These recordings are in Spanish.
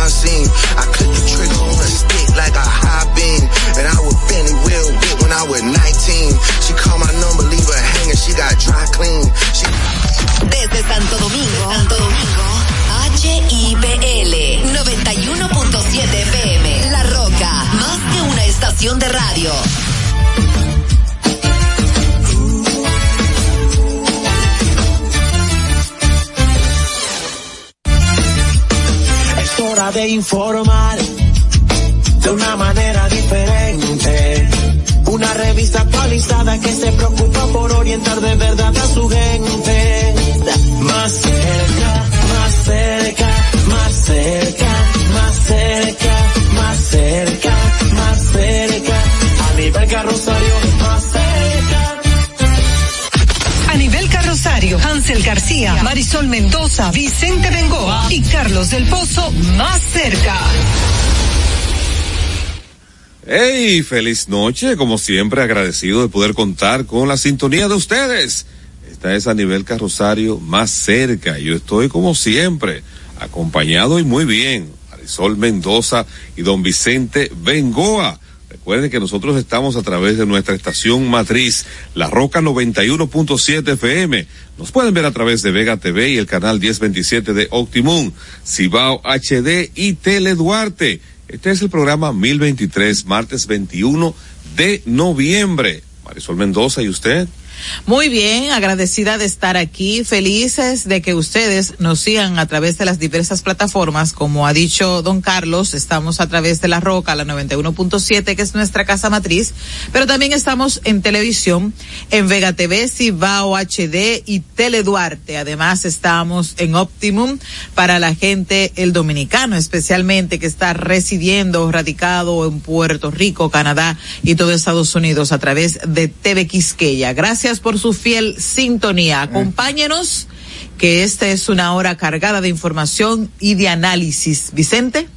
I click the trigger on a stick like a high beam. And I would Benny Will whip when I was 19. She called my number, leave her hanging, she got dry clean. She... Desde Santo Domingo, HIPL 91.7 FM. La Roca, más que una estación de radio. De informar de una manera diferente. Una revista actualizada que se preocupa por orientar de verdad a su gente. Más cerca, más cerca, más cerca, más cerca, más cerca, más cerca. A nivel carrosario, Hansel García, Marisol Mendoza, Vicente Bengoa y Carlos del Pozo más cerca. Hey, feliz noche, como siempre agradecido de poder contar con la sintonía de ustedes. Esta es a nivel carrosario más cerca. Yo estoy como siempre, acompañado y muy bien. Marisol Mendoza y don Vicente Bengoa. Recuerden que nosotros estamos a través de nuestra estación matriz, La Roca 91.7 FM. Nos pueden ver a través de Vega TV y el canal 1027 de Optimum, Cibao HD y Tele Duarte. Este es el programa 1023, martes 21 de noviembre. Marisol Mendoza, ¿y usted? Muy bien, agradecida de estar aquí, felices de que ustedes nos sigan a través de las diversas plataformas, como ha dicho don Carlos, estamos a través de La Roca, la 91.7, que es nuestra casa matriz, pero también estamos en televisión, en Vega TV, Cibao HD y Tele Duarte. Además estamos en Optimum para la gente, el dominicano especialmente, que está residiendo, radicado en Puerto Rico, Canadá y todo Estados Unidos a través de TV Quisqueya. Gracias por su fiel sintonía. Acompáñenos, que esta es una hora cargada de información y de análisis. Vicente.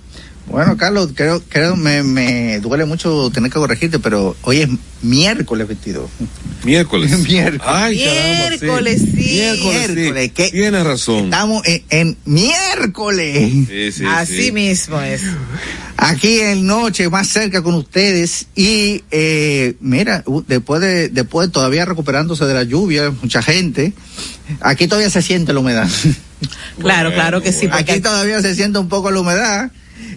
Bueno, Carlos, creo, creo me, me duele mucho tener que corregirte, pero hoy es miércoles 22. Miércoles. miércoles. Ay, miércoles, caramba, sí. Miércoles, sí. Miércoles. Tienes razón. Estamos en, en miércoles. Sí, sí, Así sí. mismo es. Aquí en noche, más cerca con ustedes. Y eh, mira, después de, después todavía recuperándose de la lluvia, mucha gente. Aquí todavía se siente la humedad. Claro, Bueno, claro que sí. bueno. Aquí todavía se siente un poco la humedad.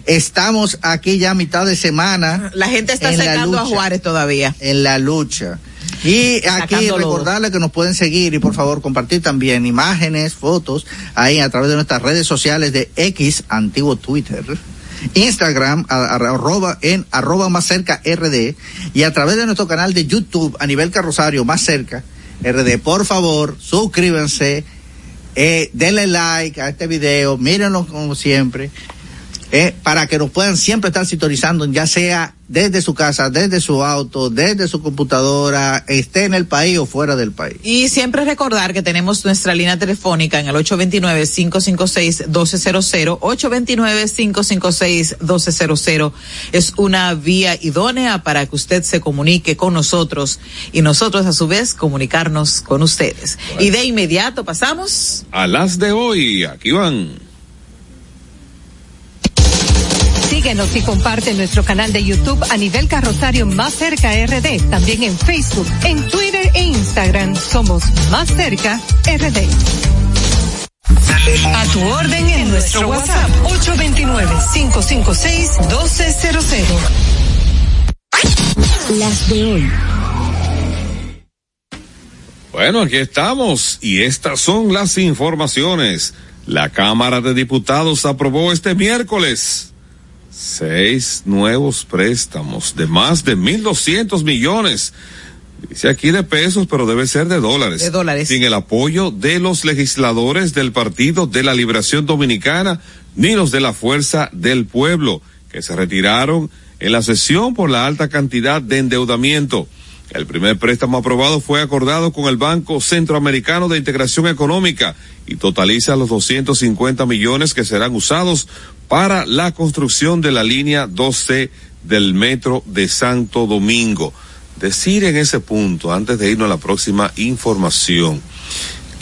Estamos aquí ya a mitad de semana. la gente está secando a. Juárez todavía. en la lucha. Y aquí Sacando recordarles que nos pueden seguir y por favor compartir también imágenes, fotos ahí a través de nuestras redes sociales de X, antiguo Twitter, Instagram, arroba, en arroba más cerca RD y a través de nuestro canal de YouTube a nivel carrosario más cerca RD. Por favor, suscríbanse, eh, denle like a este video, mírenlo como siempre eh, para que nos puedan siempre estar sintonizando, ya sea desde su casa, desde su auto, desde su computadora, esté en el país o fuera del país. Y siempre recordar que tenemos nuestra línea telefónica en el 829-556-1200, 829-556-1200. Es una vía idónea para que usted se comunique con nosotros y nosotros a su vez comunicarnos con ustedes. Y de inmediato pasamos. A las de hoy, aquí van. Síguenos y comparte nuestro canal de YouTube a nivel carrosario Más Cerca RD. También en Facebook, en Twitter e Instagram somos Más Cerca RD. A tu orden en nuestro WhatsApp 829-556-1200. Las de hoy. Bueno, aquí estamos y estas son las informaciones. La Cámara de Diputados aprobó este miércoles seis nuevos préstamos de más de 1.200 millones. Dice aquí de pesos, pero debe ser de dólares. De dólares. Sin el apoyo de los legisladores del Partido de la Liberación Dominicana ni los de la Fuerza del Pueblo, que se retiraron en la sesión por la alta cantidad de endeudamiento. El primer préstamo aprobado fue acordado con el Banco Centroamericano de Integración Económica y totaliza los 250 millones que serán usados para la construcción de la línea 12 del metro de Santo Domingo. Decir en ese punto, antes de irnos a la próxima información,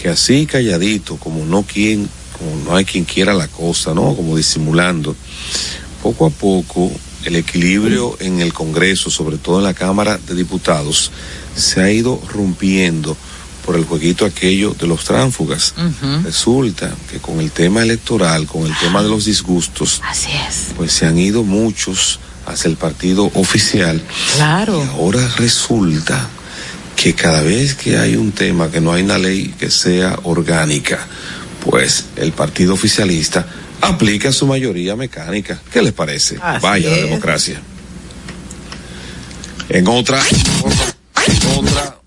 que así calladito, como no quien como no hay quien quiera la cosa, ¿no? Como disimulando. Poco a poco el equilibrio en el Congreso, sobre todo en la Cámara de Diputados, se ha ido rompiendo por el jueguito aquello de los tránsfugas. Resulta que con el tema electoral, con el tema de los disgustos, Así es. pues se han ido muchos hacia el partido oficial. Claro. Y ahora resulta que cada vez que hay un tema, que no hay una ley que sea orgánica, pues el partido oficialista aplica su mayoría mecánica. ¿Qué les parece? Así Vaya la democracia. En otra, en otra,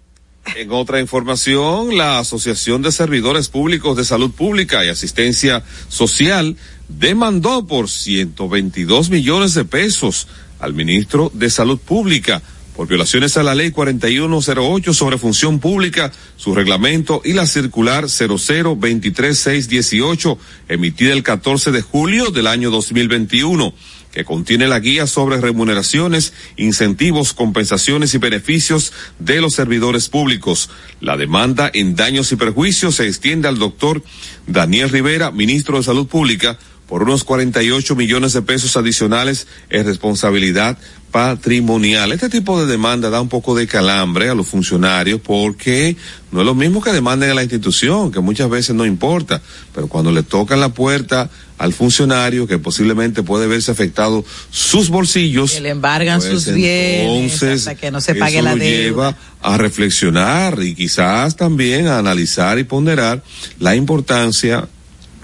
en otra información, la Asociación de Servidores Públicos de Salud Pública y Asistencia Social demandó por 122 millones de pesos al ministro de Salud Pública por violaciones a la ley 4108 sobre función pública, su reglamento y la circular 0023618 emitida el 14 de julio del año 2021 que contiene la guía sobre remuneraciones, incentivos, compensaciones y beneficios de los servidores públicos. La demanda en daños y perjuicios se extiende al doctor Daniel Rivera, ministro de Salud Pública, por unos 48 millones de pesos adicionales en responsabilidad patrimonial. Este tipo de demanda da un poco de calambre a los funcionarios porque no es lo mismo que demanden a la institución, que muchas veces no importa, pero cuando le tocan la puerta al funcionario que posiblemente puede verse afectado sus bolsillos, Que le embargan pues sus bienes hasta que no se pague eso la lo deuda. lleva a reflexionar y quizás también a analizar y ponderar la importancia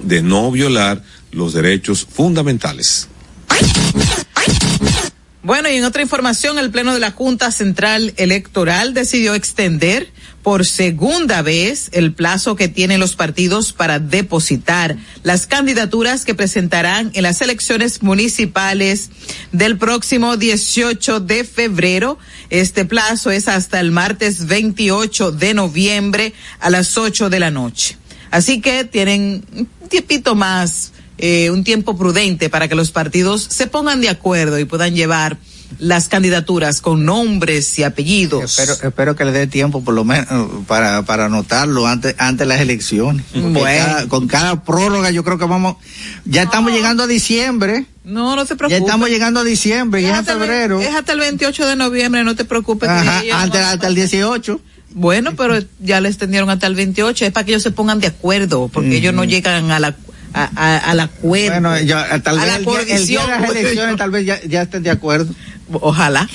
de no violar los derechos fundamentales. Bueno, y en otra información, el Pleno de la Junta Central Electoral decidió extender por segunda vez el plazo que tienen los partidos para depositar las candidaturas que presentarán en las elecciones municipales del próximo 18 de febrero. Este plazo es hasta el martes 28 de noviembre a las 8 de la noche. Así que tienen un tiempito más eh, un tiempo prudente para que los partidos se pongan de acuerdo y puedan llevar las candidaturas con nombres y apellidos. Espero, espero que le dé tiempo por lo menos para, para anotarlo antes, antes de las elecciones. Bueno. cada- con cada prórroga yo creo que vamos, ya estamos llegando a diciembre, No, no te ya preocupes. estamos llegando a diciembre es hasta el ve- febrero. Es hasta el 28 de noviembre, no te preocupes. Ajá, ellos antes, van a hasta el 18. Bueno, pero ya le extendieron hasta el 28, es para que ellos se pongan de acuerdo, porque ellos no llegan a la a, a- acuerdo. Bueno, ya, tal a vez la el día, el día de las coordinación. elecciones tal vez ya, ya estén de acuerdo. Ojalá.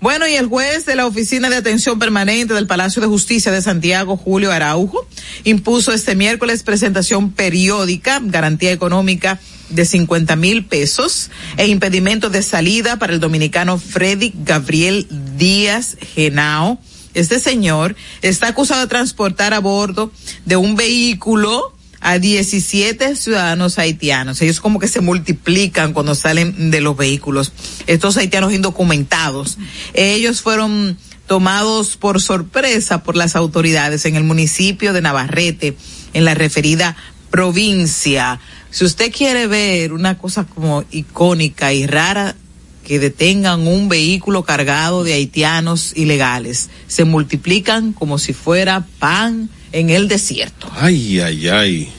Bueno, y el juez de la Oficina de Atención Permanente del Palacio de Justicia de Santiago, Julio Araujo, impuso este miércoles presentación periódica, garantía económica de 50 mil pesos e impedimento de salida para el dominicano Freddy Gabriel Díaz Genao. Este señor está acusado de transportar a bordo de un vehículo a 17 ciudadanos haitianos. Ellos como que se multiplican cuando salen de los vehículos. Estos haitianos indocumentados. Ellos fueron tomados por sorpresa por las autoridades en el municipio de Navarrete, en la referida provincia. Si usted quiere ver una cosa como icónica y rara, que detengan un vehículo cargado de haitianos ilegales. Se multiplican como si fuera pan en el desierto. Ay, ay, ay.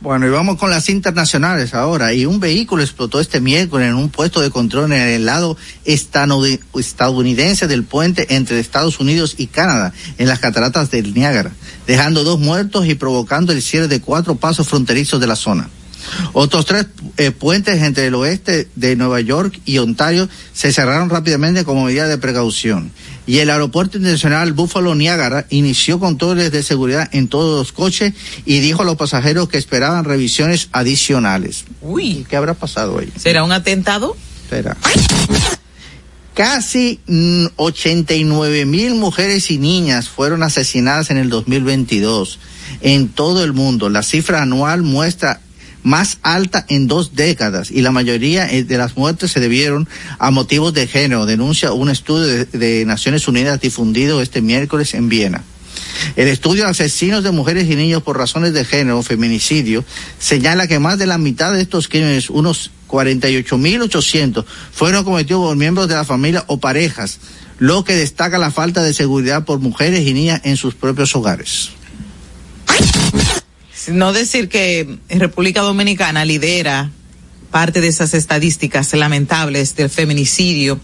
Bueno, y vamos con las internacionales ahora. Y un vehículo explotó este miércoles en un puesto de control en el lado estadounidense del puente entre Estados Unidos y Canadá, en las cataratas del Niágara, dejando dos muertos y provocando el cierre de cuatro pasos fronterizos de la zona. Otros tres eh, puentes entre el oeste de Nueva York y Ontario se cerraron rápidamente como medida de precaución. Y el aeropuerto internacional Buffalo Niágara inició controles de seguridad en todos los coches y dijo a los pasajeros que esperaban revisiones adicionales. Uy, ¿Qué habrá pasado ahí? ¿será un atentado? Espera. Casi mm, 89 mil mujeres y niñas fueron asesinadas en el 2022 en todo el mundo. La cifra anual muestra más alta en dos décadas y la mayoría eh, de las muertes se debieron a motivos de género, denuncia un estudio de, de Naciones Unidas difundido este miércoles en Viena. El estudio asesinos de mujeres y niños por razones de género, feminicidio, señala que más de la mitad de estos crímenes, unos 48.800, fueron cometidos por miembros de la familia o parejas, lo que destaca la falta de seguridad por mujeres y niñas en sus propios hogares. No decir que República Dominicana lidera parte de esas estadísticas lamentables del feminicidio,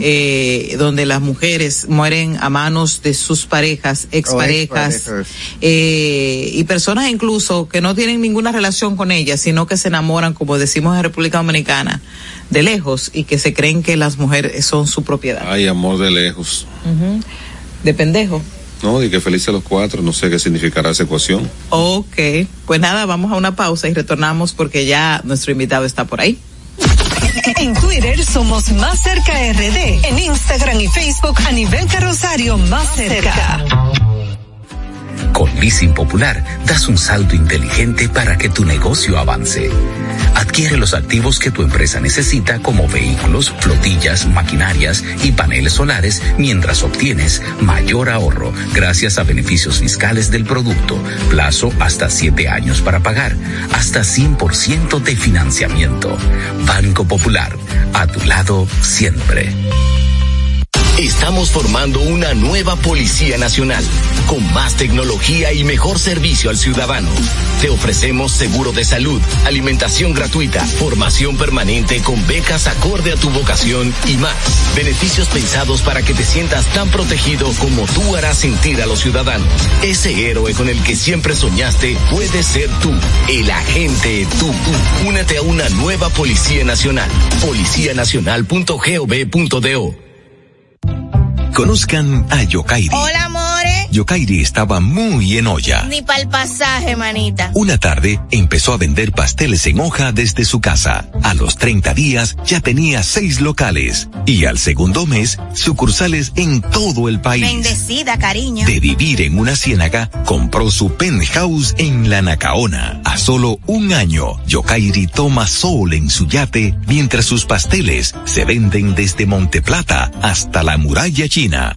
eh, donde las mujeres mueren a manos de sus parejas, exparejas, exparejas. eh, y personas incluso que no tienen ninguna relación con ellas, sino que se enamoran, como decimos en República Dominicana, de lejos y que se creen que las mujeres son su propiedad. Ay, amor de lejos. De pendejo. No, y que felices los cuatro, no sé qué significará esa ecuación. Ok, pues nada, vamos a una pausa y retornamos porque ya nuestro invitado está por ahí. En Twitter somos Más Cerca RD. En Instagram y Facebook a nivel carrosario Más Cerca. Con Leasing Popular das un salto inteligente para que tu negocio avance. Adquiere los activos que tu empresa necesita como vehículos, flotillas, maquinarias y paneles solares mientras obtienes mayor ahorro gracias a beneficios fiscales del producto, plazo hasta 7 años para pagar, hasta 100% de financiamiento. Banco Popular, a tu lado siempre. Estamos formando una nueva Policía Nacional, con más tecnología y mejor servicio al ciudadano. Te ofrecemos seguro de salud, alimentación gratuita, formación permanente con becas acorde a tu vocación y más. Beneficios pensados para que te sientas tan protegido como tú harás sentir a los ciudadanos. Ese héroe con el que siempre soñaste puede ser tú, el agente tú. Únete a una nueva Policía Nacional. Policianacional.gov.do Conozcan a Yokairi. Yokairi estaba muy en olla. Ni para el pasaje, manita. Una tarde empezó a vender pasteles en hoja desde su casa. A los 30 días ya tenía seis locales y al segundo mes sucursales en todo el país. Bendecida, cariño. De vivir en una ciénaga, compró su penthouse en la Nacaona. A solo un año, Yokairi toma sol en su yate mientras sus pasteles se venden desde Monteplata hasta la muralla china.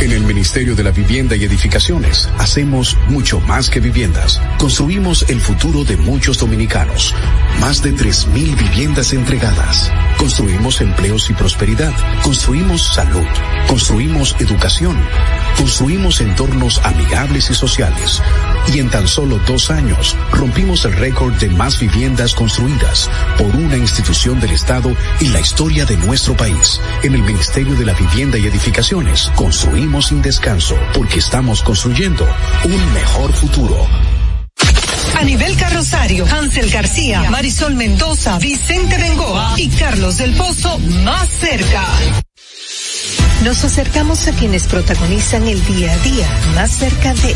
En el Ministerio de la Vivienda y Edificaciones hacemos mucho más que viviendas. Construimos el futuro de muchos dominicanos. Más de 3.000 viviendas entregadas. Construimos empleos y prosperidad. Construimos salud. Construimos educación. Construimos entornos amigables y sociales. Y en tan solo dos años rompimos el récord de más viviendas construidas por una institución del Estado en la historia de nuestro país. En el Ministerio de la Vivienda y Edificaciones construimos sin descanso porque estamos construyendo un mejor futuro. A nivel carrosario, Hansel García, Marisol Mendoza, Vicente Bengoa y Carlos del Pozo más cerca. Nos acercamos a quienes protagonizan el día a día más cerca de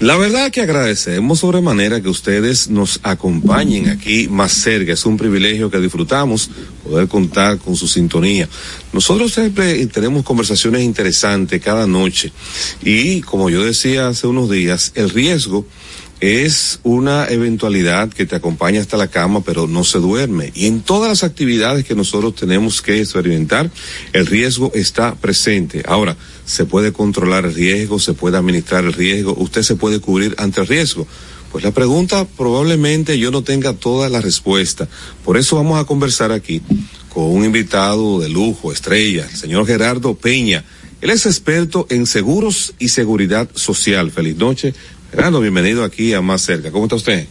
La verdad que agradecemos sobremanera que ustedes nos acompañen aquí más cerca. Es un privilegio que disfrutamos poder contar con su sintonía. Nosotros siempre tenemos conversaciones interesantes cada noche y como yo decía hace unos días, el riesgo es una eventualidad que te acompaña hasta la cama, pero no se duerme. Y en todas las actividades que nosotros tenemos que experimentar, el riesgo está presente. Ahora, se puede controlar el riesgo, se puede administrar el riesgo, usted se puede cubrir ante el riesgo. Pues la pregunta probablemente yo no tenga toda la respuesta. Por eso vamos a conversar aquí con un invitado de lujo, estrella, el señor Gerardo Peña. Él es experto en seguros y seguridad social. Feliz noche. Gerardo, bienvenido aquí a Más Cerca. ¿Cómo está usted?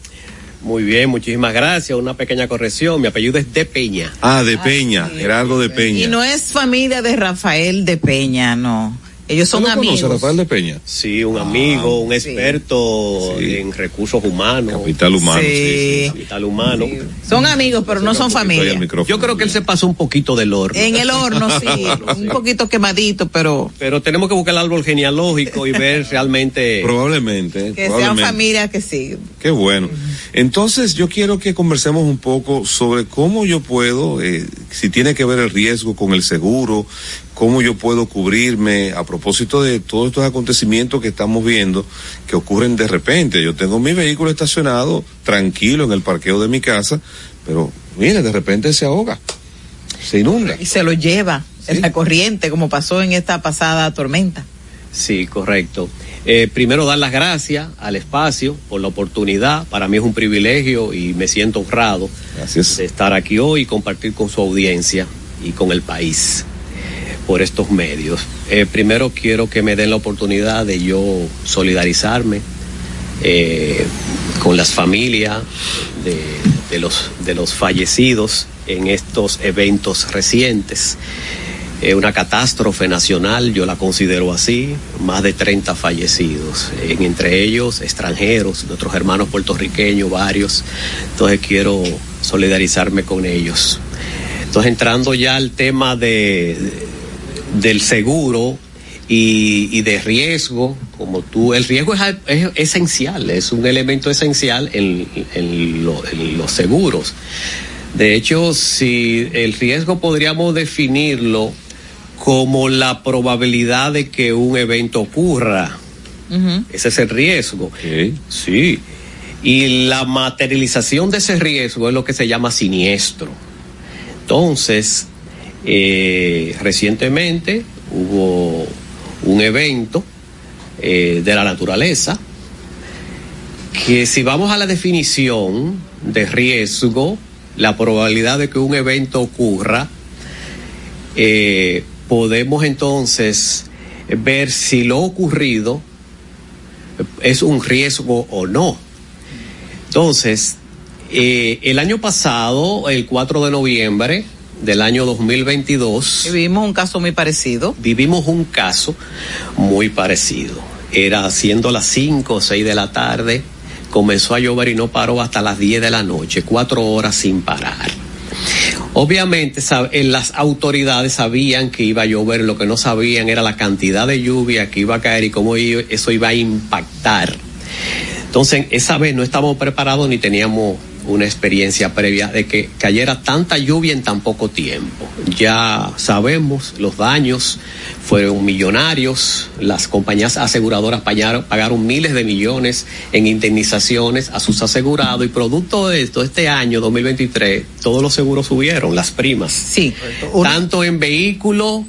Muy bien, muchísimas gracias. Una pequeña corrección. Mi apellido es De Peña. Ah, de Peña, Gerardo de Peña. Y no es familia de Rafael de Peña, no. Ellos son ¿Tú lo amigos. conoces, Rafael de Peña? Sí, un amigo, un experto en recursos humanos. Capital humano, sí, sí, Capital humano. Son amigos, pero no son familia. Yo creo que él se pasó un poquito del horno. En el horno, sí. Un poquito quemadito, pero Pero tenemos que buscar el árbol genealógico y ver realmente. Probablemente. que sean probablemente. familia que sí. Qué bueno. Entonces yo quiero que conversemos un poco sobre cómo yo puedo, eh, si tiene que ver el riesgo con el seguro, cómo yo puedo cubrirme a propósito de todos estos acontecimientos que estamos viendo que ocurren de repente. Yo tengo mi vehículo estacionado tranquilo en el parqueo de mi casa, pero mire, de repente se ahoga, se inunda. Y se lo lleva en la corriente, como pasó en esta pasada tormenta. Sí, correcto. Eh, primero dar las gracias al espacio por la oportunidad. Para mí es un privilegio y me siento honrado Gracias. de estar aquí hoy y compartir con su audiencia y con el país por estos medios. Eh, primero quiero que me den la oportunidad de yo solidarizarme eh, con las familias de, de los, de los fallecidos en estos eventos recientes. Eh, una catástrofe nacional, yo la considero así, más de 30 fallecidos, en- entre ellos extranjeros, nuestros hermanos puertorriqueños, varios. Entonces quiero solidarizarme con ellos. Entonces entrando ya al tema de, del seguro y, de riesgo, como tú, el riesgo es, es esencial, es un elemento esencial en los seguros. De hecho, si el riesgo podríamos definirlo como la probabilidad de que un evento ocurra. Ese es el riesgo. Sí. Y la materialización de ese riesgo es lo que se llama siniestro. Entonces, eh, recientemente hubo un evento eh, de la naturaleza que si vamos a la definición de riesgo, la probabilidad de que un evento ocurra, eh, podemos entonces ver si lo ocurrido es un riesgo o no. Entonces, eh, el año pasado, el 4 de noviembre del año 2022, vivimos un caso muy parecido. Vivimos un caso muy parecido. Era siendo las 5 o 6 de la tarde, comenzó a llover y no paró hasta las 10 de la noche, cuatro horas sin parar. Obviamente eh, las autoridades sabían que iba a llover, lo que no sabían era la cantidad de lluvia que iba a caer y cómo eso iba a impactar. Entonces, esa vez no estábamos preparados ni teníamos una experiencia previa de que cayera tanta lluvia en tan poco tiempo. Ya sabemos, los daños fueron millonarios, las compañías aseguradoras pagaron, pagaron miles de millones en indemnizaciones a sus asegurados y producto de esto, este año 2023, todos los seguros subieron, las primas. Sí. Tanto en vehículos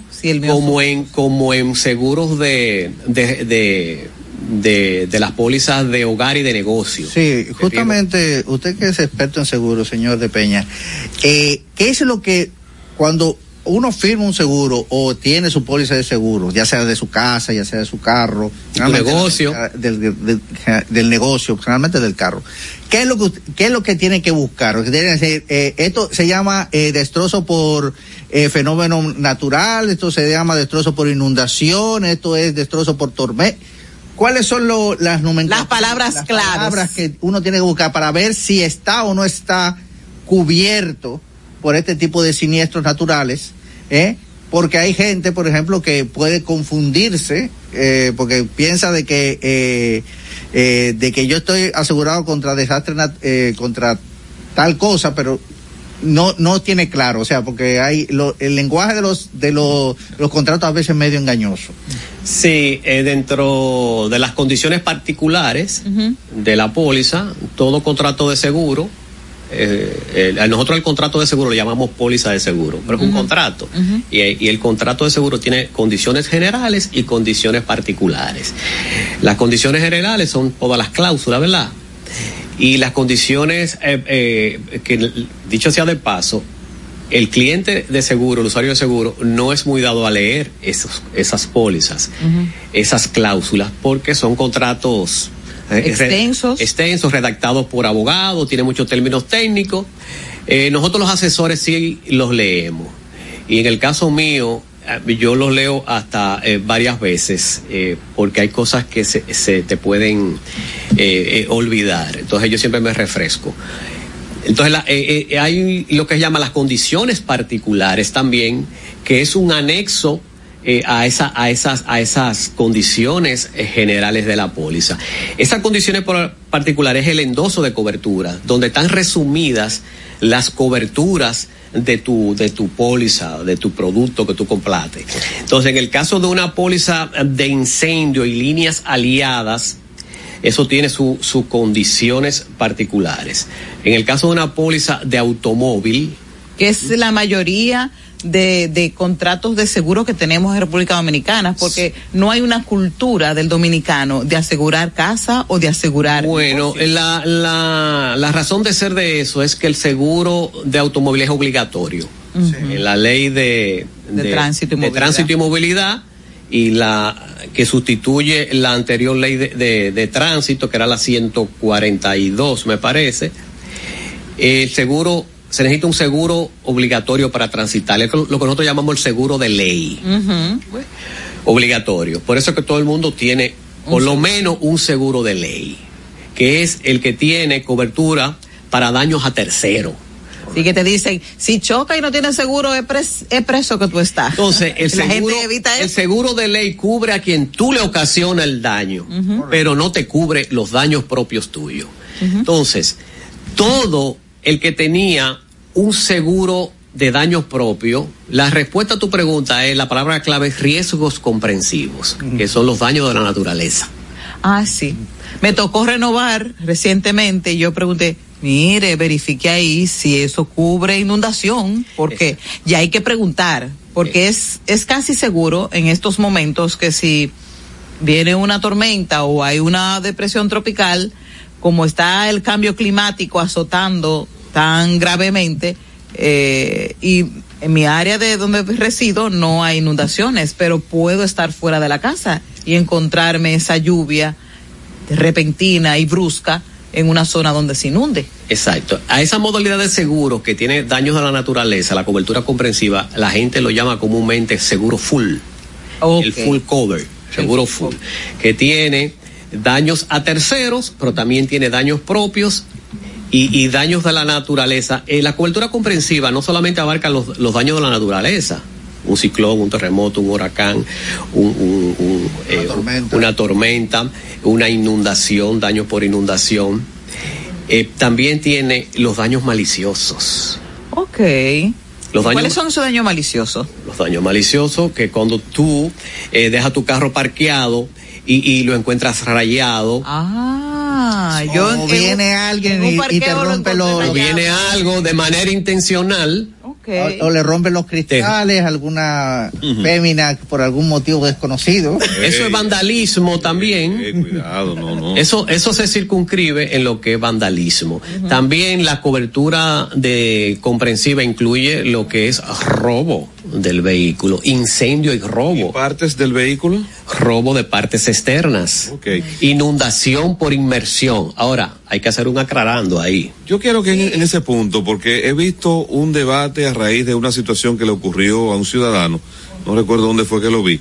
como en, como en seguros de, de, de, de, de las pólizas de hogar y de negocio. Sí, justamente usted que es experto en seguros, señor de Peña, eh, ¿qué es lo que cuando uno firma un seguro o tiene su póliza de seguro, ya sea de su casa, ya sea de su carro, negocio. del, del- del- negocio, generalmente del carro, ¿qué es lo que usted- qué es lo que tiene que buscar? O que tiene que decir, eh, esto se llama eh, destrozo por eh, fenómeno natural, esto se llama destrozo por inundación, esto es destrozo por tormenta. ¿Cuáles son lo- las nomenclaturas? Las palabras las claves. palabras que uno tiene que buscar para ver si está o no está cubierto por este tipo de siniestros naturales, ¿eh? Porque hay gente, por ejemplo, que puede confundirse, eh, porque piensa de que eh, eh, de que yo estoy asegurado contra desastre, nat- eh, contra tal cosa, pero no no tiene claro, o sea, porque hay lo- el lenguaje de los de los, los contratos a veces es medio engañoso. Sí, eh, dentro de las condiciones particulares de la póliza, todo contrato de seguro, eh, nosotros el contrato de seguro lo llamamos póliza de seguro, pero es un contrato. Y, y el contrato de seguro tiene condiciones generales y condiciones particulares. Las condiciones generales son todas las cláusulas, ¿verdad? Y las condiciones, eh, eh, que dicho sea de paso, el cliente de seguro, el usuario de seguro, no es muy dado a leer esos, esas pólizas, esas cláusulas, porque son contratos eh, re- Extensos. extensos, redactados por abogados, tiene muchos términos técnicos. Eh, nosotros los asesores sí los leemos. Y en el caso mío, yo los leo hasta eh, varias veces, eh, porque hay cosas que se, se te pueden eh, eh, olvidar. Entonces yo siempre me refresco. Entonces la- eh, eh, hay lo que se llama las condiciones particulares también, que es un anexo eh, a, esa, a, esas, a esas condiciones eh, generales de la póliza. Esas condiciones particulares es el endoso de cobertura, donde están resumidas las coberturas de tu, de tu póliza, de tu producto que tú compraste. Entonces, en el caso de una póliza de incendio y líneas aliadas, Eso tiene sus condiciones particulares. En el caso de una póliza de automóvil, que es la mayoría de, de contratos de seguro que tenemos en República Dominicana, porque no hay una cultura del dominicano de asegurar casa o de asegurar. Bueno, la, la, la razón de ser de eso es que el seguro de automóvil es obligatorio. En la ley de, De tránsito y de movilidad. tránsito y movilidad y la que sustituye la anterior ley de, de- de tránsito, que era la 142, me parece. El seguro, se necesita un seguro obligatorio para transitar, es lo que nosotros llamamos el seguro de ley obligatorio. Por eso es que todo el mundo tiene por lo menos un seguro de ley, que es el que tiene cobertura para daños a terceros. Así que te dicen, si choca y no tiene seguro, es, pres- es preso que tú estás. Entonces, el la seguro, gente evita el seguro de ley cubre a quien tú le ocasiona el daño, pero no te cubre los daños propios tuyos. Entonces, todo el que tenía un seguro de daños propios, la respuesta a tu pregunta es, la palabra clave es riesgos comprensivos, que son los daños de la naturaleza. Ah, sí. Me tocó renovar recientemente y yo pregunté, mire, verifique ahí si eso cubre inundación, porque ya hay que preguntar, porque es, es casi seguro en estos momentos que si viene una tormenta o hay una depresión tropical, como está el cambio climático azotando tan gravemente, eh, y en mi área de donde resido no hay inundaciones, pero puedo estar fuera de la casa y encontrarme esa lluvia repentina y brusca en una zona donde se inunde. Exacto. A esa modalidad de seguro que tiene daños a la naturaleza, la cobertura comprensiva, la gente lo llama comúnmente seguro full. El full cover, seguro full, que tiene daños a terceros, pero también tiene daños propios y, y daños de la naturaleza. Eh, la cobertura comprensiva no solamente abarca los, los daños de la naturaleza, un ciclón, un terremoto, un huracán, un- un- un, eh, una tormenta, una inundación, daños por inundación. Eh, también tiene los daños maliciosos. Ok. Los daños- ¿Cuáles son esos daños maliciosos? Los daños maliciosos que cuando tú eh, dejas tu carro parqueado y, y lo encuentras rayado. Ah, yo O viene alguien y- y te rompe los- O viene algo de manera intencional. O, o le rompen los cristales, alguna fémina por algún motivo desconocido. Eso es vandalismo también. cuidado, no, no. Eso, eso se circunscribe en lo que es vandalismo. También la cobertura de comprensiva incluye lo que es robo del vehículo, incendio y robo. ¿Partes del vehículo? Robo de partes externas. Inundación por inmersión. Ahora, hay que hacer un aclarando ahí. Yo quiero que en, en ese punto, porque he visto un debate a raíz de una situación que le ocurrió a un ciudadano, no recuerdo dónde fue que lo vi,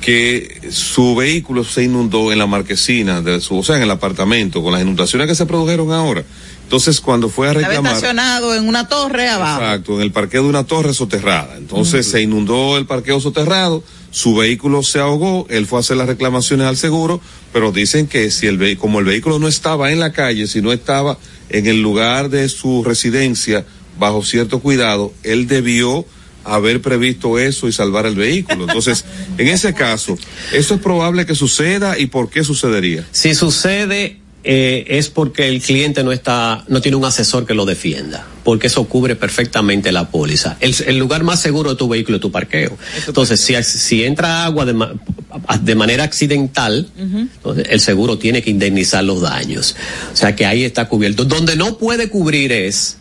que su vehículo se inundó en la marquesina, de su, o sea, en el apartamento, con las inundaciones que se produjeron ahora. Entonces, cuando fue a Estaba reclamar... estacionado en una torre abajo. Exacto, en el parqueo de una torre soterrada. Entonces se inundó el parqueo soterrado, su vehículo se ahogó, él fue a hacer las reclamaciones al seguro, pero dicen que si el como el vehículo no estaba en la calle, sino estaba en el lugar de su residencia bajo cierto cuidado, él debió haber previsto eso y salvar el vehículo. Entonces, en ese caso, ¿eso es probable que suceda y por qué sucedería? Si sucede eh, es porque el cliente no está, no tiene un asesor que lo defienda, porque eso cubre perfectamente la póliza. El, el lugar más seguro de tu vehículo es tu parqueo. Entonces, si, si entra agua de manera accidental, entonces el seguro tiene que indemnizar los daños. O sea que ahí está cubierto. Donde no puede cubrir es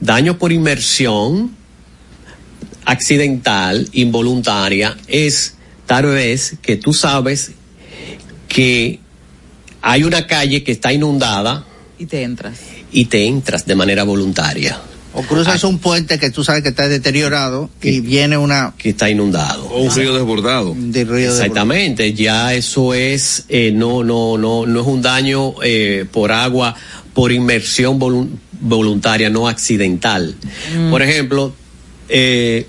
daño por inmersión accidental, involuntaria, es tal vez que tú sabes que hay una calle que está inundada Y te entras. y te entras de manera voluntaria. O cruzas un puente que tú sabes que está deteriorado y viene una... Que está inundado. O un río desbordado. De río Exactamente, ya eso es, eh, no, no, no, no es un daño eh, por agua, por inmersión volun- voluntaria, no accidental. Mm. Por ejemplo, eh,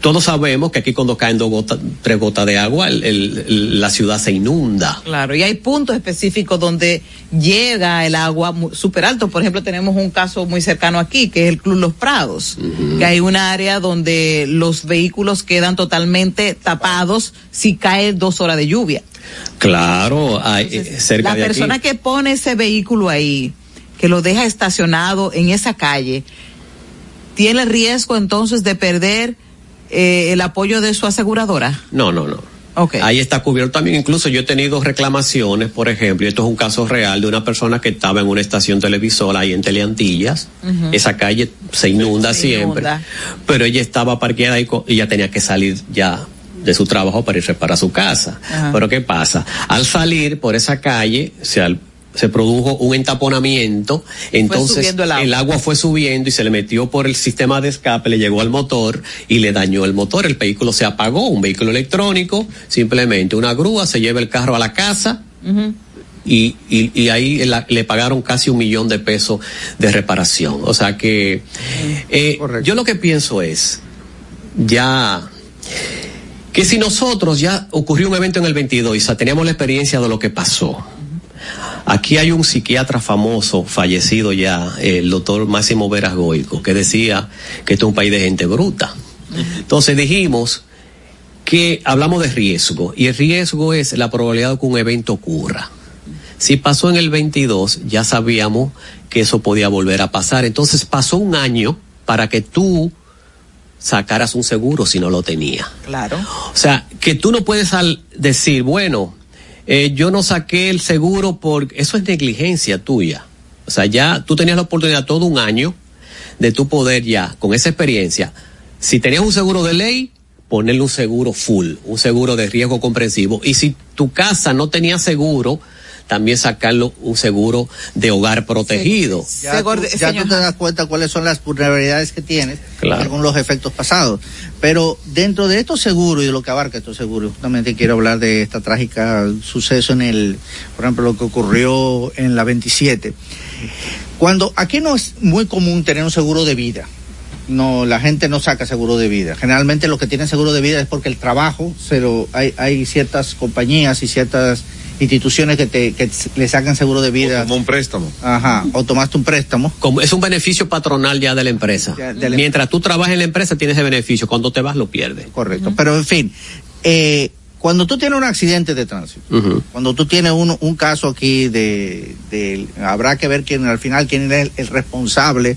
todos sabemos que aquí cuando caen dos gotas, tres gotas de agua, el- el- la ciudad se inunda. Claro, y hay puntos específicos donde llega el agua súper alto. Por ejemplo, tenemos un caso muy cercano aquí, que es el Club Los Prados, que hay un área donde los vehículos quedan totalmente tapados si cae dos horas de lluvia. Claro, hay, eh, cerca La de persona aquí. que pone ese vehículo ahí, que lo deja estacionado en esa calle, tiene riesgo entonces de perder eh, el apoyo de su aseguradora. No, no, no. Ahí está cubierto también. Incluso yo he tenido reclamaciones, por ejemplo, y esto es un caso real de una persona que estaba en una estación televisora ahí en Teleantillas. Esa calle se inunda Se siempre. inunda. Pero ella estaba parqueada y ella tenía que salir ya de su trabajo para irse para su casa. Pero ¿qué pasa? Al salir por esa calle, se, al- se produjo un entaponamiento, entonces el agua. fue subiendo y se le metió por el sistema de escape, le llegó al motor y le dañó el motor. El vehículo se apagó, un vehículo electrónico, simplemente una grúa se lleva el carro a la casa y, y, y ahí la- le pagaron casi un millón de pesos de reparación. O sea que eh, yo lo que pienso es, ya, que si nosotros ya ocurrió un evento en el 22 y sa- teníamos la experiencia de lo que pasó, Aquí hay un psiquiatra famoso, fallecido ya, el doctor Máximo Veras Goico, que decía que esto es un país de gente bruta. Entonces dijimos que hablamos de riesgo, y el riesgo es la probabilidad de que un evento ocurra. Si pasó en el 22, ya sabíamos que eso podía volver a pasar. Entonces pasó un año para que tú sacaras un seguro si no lo tenías. Claro. O sea, que tú no puedes al decir, bueno, eh, yo no saqué el seguro porque eso es negligencia tuya. O sea, ya tú tenías la oportunidad todo un año de tu poder ya, con esa experiencia, si tenías un seguro de ley, ponerle un seguro full, un seguro de riesgo comprensivo. Y si tu casa no tenía seguro, también sacarlo un seguro de hogar protegido. Ya, tú, ya tú te das cuenta cuáles son las vulnerabilidades que tienes Claro. según los efectos pasados. Pero dentro de estos seguros y de lo que abarca estos seguros, justamente quiero hablar de esta trágica suceso en el, por ejemplo, lo que ocurrió en la 27. Cuando aquí no es muy común tener un seguro de vida. No, la gente no saca seguro de vida. Generalmente los que tienen seguro de vida es porque el trabajo, se lo, hay, hay ciertas compañías y ciertas instituciones que te que le sacan seguro de vida. Como un préstamo. Ajá, o tomaste un préstamo. Como es un beneficio patronal ya de la empresa. de la- Mientras tú trabajas en la empresa tienes ese beneficio. Cuando te vas lo pierdes. Correcto. Pero en fin, eh, cuando tú tienes un accidente de tránsito, cuando tú tienes un, un caso aquí de, de- habrá que ver quién al final quién es el, el responsable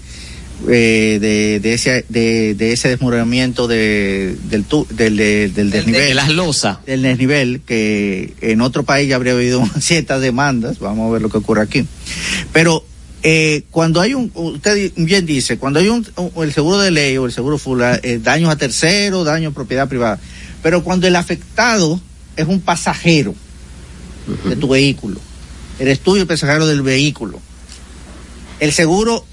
eh, de, de ese de, de ese desmoronamiento de, del, tu- del, de- del desnivel de las losas. Del desnivel que en otro país ya habría habido ciertas demandas vamos a ver lo que ocurre aquí. Pero eh, cuando hay un usted bien dice cuando hay un, el seguro de ley o el seguro full eh, daños a tercero daño a propiedad privada. Pero cuando el afectado es un pasajero de tu vehículo eres tú y el pasajero del vehículo. El seguro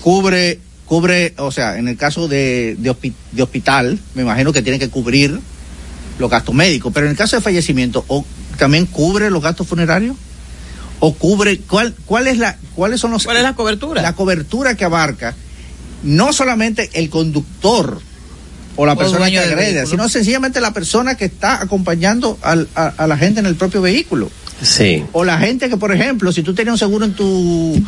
cubre cubre o sea en el caso de, de, hospi- de hospital me imagino que tiene que cubrir los gastos médicos pero en el caso de fallecimiento o también cubre los gastos funerarios o cubre cuál cuál es la cuáles son los ¿Cuál es la cobertura? la cobertura que abarca no solamente el conductor o la O persona que agrede, sino sencillamente la persona que está acompañando al- a, a la gente en el propio vehículo. Sí. O la gente que, por ejemplo, si tú tenías un seguro en tu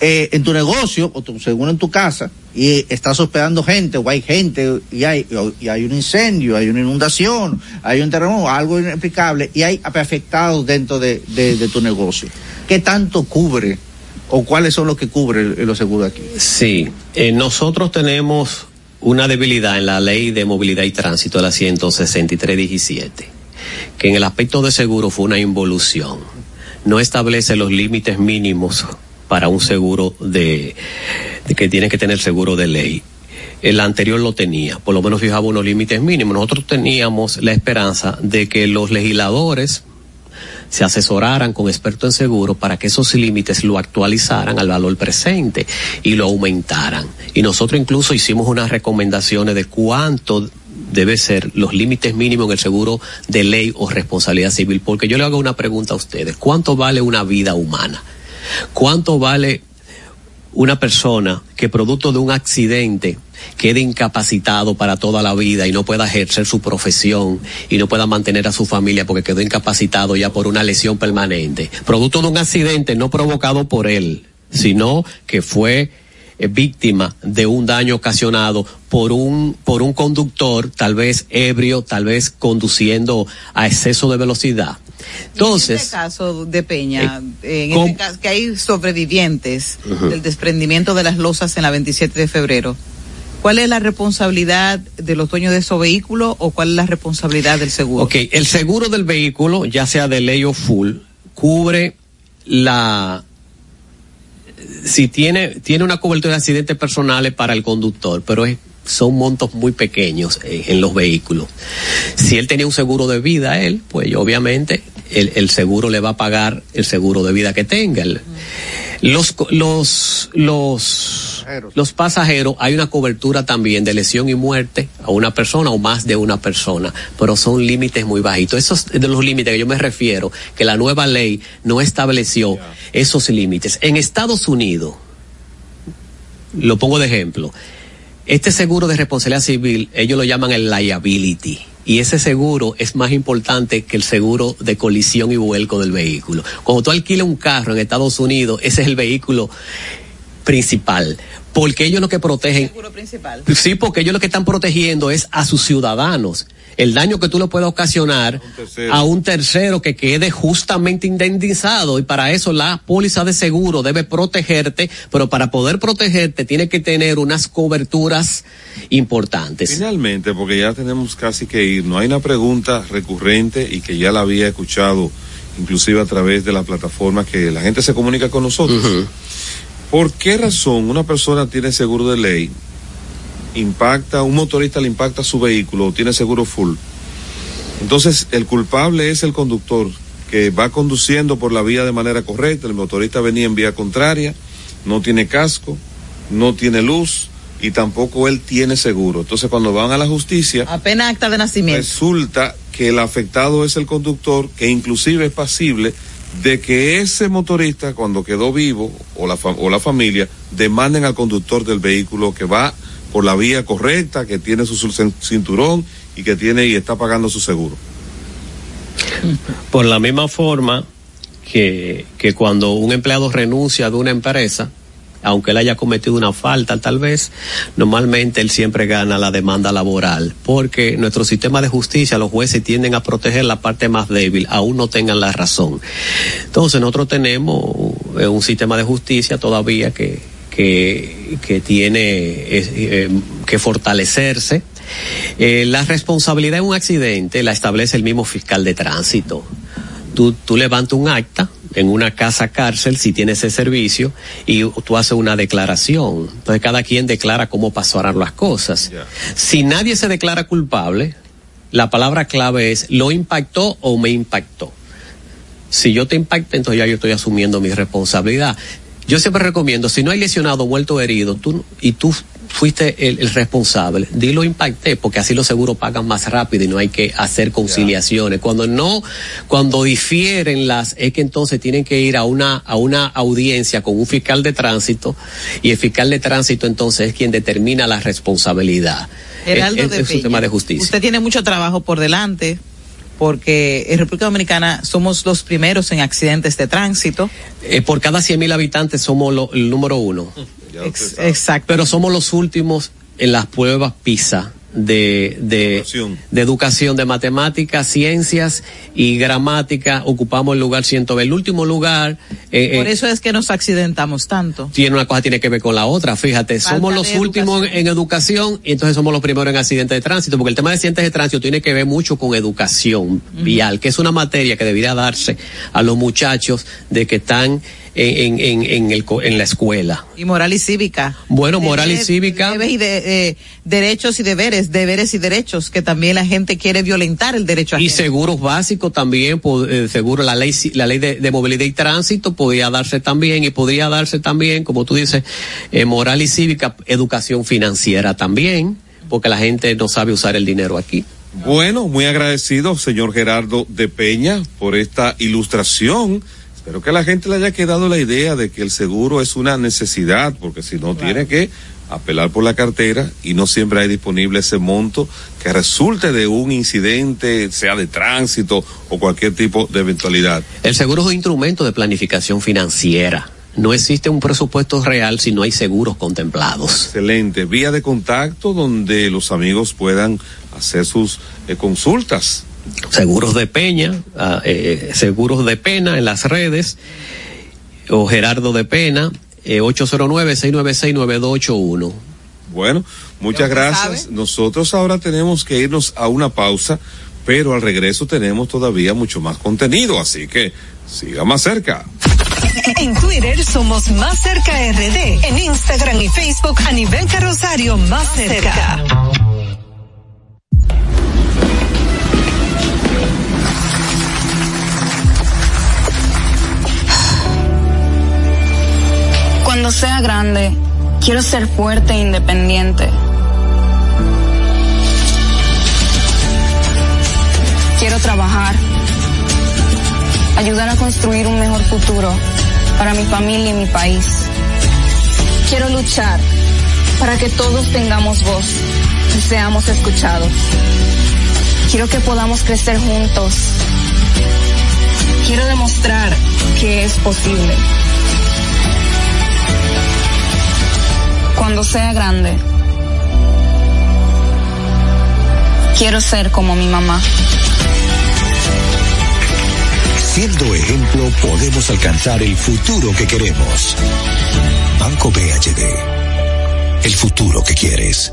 eh, en tu negocio o tu seguro en tu casa y estás hospedando gente o hay gente y hay y hay un incendio, hay una inundación, hay un terremoto, algo inexplicable y hay afectados dentro de, de- tu negocio. ¿Qué tanto cubre o cuáles son los que cubre los seguros aquí? Sí, eh, nosotros tenemos una debilidad en la ley de movilidad y tránsito, la 16317, que en el aspecto de seguro fue una involución. No establece los límites mínimos para un seguro de, que tiene que tener seguro de ley. El anterior lo tenía, por lo menos fijaba unos límites mínimos. Nosotros teníamos la esperanza de que los legisladores se asesoraran con expertos en seguro para que esos límites lo actualizaran al valor presente y lo aumentaran. Y nosotros incluso hicimos unas recomendaciones de cuánto debe ser los límites mínimos en el seguro de ley o responsabilidad civil, porque yo le hago una pregunta a ustedes, ¿cuánto vale una vida humana? ¿Cuánto vale una persona que producto de un accidente quede incapacitado para toda la vida y no pueda ejercer su profesión y no pueda mantener a su familia porque quedó incapacitado ya por una lesión permanente, producto de un accidente no provocado por él, sino que fue eh, víctima de un daño ocasionado por un por un conductor tal vez ebrio, tal vez conduciendo a exceso de velocidad. Entonces. En este caso de Peña, eh, en este caso que hay sobrevivientes uh -huh. del desprendimiento de las losas en la 27 de febrero. ¿Cuál es la responsabilidad de los dueños de esos vehículos o cuál es la responsabilidad del seguro? Ok, el seguro del vehículo, ya sea de ley o full, cubre la si tiene tiene una cobertura de accidentes personales para el conductor, pero es son montos muy pequeños eh, en los vehículos. Si él tenía un seguro de vida, él, pues obviamente el, el seguro le va a pagar el seguro de vida que tenga. El, los, los, los, los pasajeros, hay una cobertura también de lesión y muerte a una persona o más de una persona, pero son límites muy bajitos. Esos de los límites que yo me refiero, que la nueva ley no estableció yeah. esos límites. En Estados Unidos, lo pongo de ejemplo, este seguro de responsabilidad civil, ellos lo llaman el liability. Y ese seguro es más importante que el seguro de colisión y vuelco del vehículo. Cuando tú alquilas un carro en Estados Unidos, ese es el vehículo principal. Porque ellos lo que protegen. ¿Seguro principal? Sí, porque ellos lo que están protegiendo es a sus ciudadanos. El daño que tú le puedes ocasionar un a un tercero que quede justamente indemnizado. Y para eso la póliza de seguro debe protegerte, pero para poder protegerte tiene que tener unas coberturas importantes. Finalmente, porque ya tenemos casi que ir, no hay una pregunta recurrente y que ya la había escuchado, inclusive a través de la plataforma que la gente se comunica con nosotros. Uh -huh. ¿Por qué razón una persona tiene seguro de ley, impacta, un motorista le impacta su vehículo, tiene seguro full? Entonces, el culpable es el conductor que va conduciendo por la vía de manera correcta, el motorista venía en vía contraria, no tiene casco, no tiene luz y tampoco él tiene seguro. Entonces, cuando van a la justicia, apenas acta de nacimiento. Resulta que el afectado es el conductor, que inclusive es pasible de que ese motorista cuando quedó vivo o la, o la familia demanden al conductor del vehículo que va por la vía correcta, que tiene su cinturón y que tiene y está pagando su seguro. Por la misma forma que, que cuando un empleado renuncia de una empresa, aunque él haya cometido una falta tal vez, normalmente él siempre gana la demanda laboral, porque nuestro sistema de justicia, los jueces tienden a proteger la parte más débil, aún no tengan la razón. Entonces nosotros tenemos un sistema de justicia todavía que, que, que tiene eh, que fortalecerse. Eh, la responsabilidad en un accidente la establece el mismo fiscal de tránsito. Tú, tú levantas un acta, en una casa cárcel si tiene ese servicio y tú haces una declaración. Entonces cada quien declara cómo pasaron las cosas. Yeah. Si nadie se declara culpable, la palabra clave es lo impactó o me impactó. Si yo te impacté, entonces ya yo estoy asumiendo mi responsabilidad. Yo siempre recomiendo, si no hay lesionado, muerto o herido, tú, y tú fuiste el, el, responsable, dilo impacté, porque así los seguros pagan más rápido y no hay que hacer conciliaciones. Yeah. Cuando no, cuando difieren las, es que entonces tienen que ir a una, a una audiencia con un fiscal de tránsito y el fiscal de tránsito entonces es quien determina la responsabilidad. Heraldo es, de es un tema de justicia. Usted tiene mucho trabajo por delante porque en República Dominicana somos los primeros en accidentes de tránsito. Eh, por cada 100 mil habitantes somos lo, el número uno. Ex exacto. Pero somos los últimos en las pruebas PISA de, de, Educación. de educación, de matemáticas, ciencias y gramática. Ocupamos el lugar 100. El último lugar. Eh, Por eso es que nos accidentamos tanto. Tiene una cosa, tiene que ver con la otra. Fíjate, Falta somos los últimos en, en educación y entonces somos los primeros en accidentes de tránsito, porque el tema de accidentes de tránsito tiene que ver mucho con educación vial, que es una materia que debería darse a los muchachos de que están en, en, en, el, en la escuela. Y moral y cívica. Bueno, moral y cívica. y de- eh, derechos y deberes, deberes y derechos, que también la gente quiere violentar el derecho a Y seguros básicos también, eh, seguro la ley, la ley de, de movilidad y tránsito podría darse también y podría darse también, como tú dices, eh, moral y cívica, educación financiera también, porque la gente no sabe usar el dinero aquí. Bueno, muy agradecido, señor Gerardo de Peña, por esta ilustración. Espero que a la gente le haya quedado la idea de que el seguro es una necesidad, porque si no tiene que apelar por la cartera y no siempre hay disponible ese monto que resulte de un incidente, sea de tránsito o cualquier tipo de eventualidad. El seguro es un instrumento de planificación financiera. No existe un presupuesto real si no hay seguros contemplados. Excelente. Vía de contacto donde los amigos puedan hacer sus eh, consultas Seguros de Peña, ah, eh, Seguros de Pena en las redes, o Gerardo de Pena, eh, 809-696-9281. Bueno, muchas gracias. Nosotros ahora tenemos que irnos a una pausa, pero al regreso tenemos todavía mucho más contenido, así que siga más cerca. En Twitter somos Más Cerca RD. En Instagram y Facebook a nivel carrosario Más Cerca. Cuando sea grande, quiero ser fuerte e independiente. Quiero trabajar, ayudar a construir un mejor futuro para mi familia y mi país. Quiero luchar para que todos tengamos voz y seamos escuchados. Quiero que podamos crecer juntos. Quiero demostrar que es posible. Cuando sea grande, quiero ser como mi mamá. Siendo ejemplo, podemos alcanzar el futuro que queremos. Banco BHD. El futuro que quieres.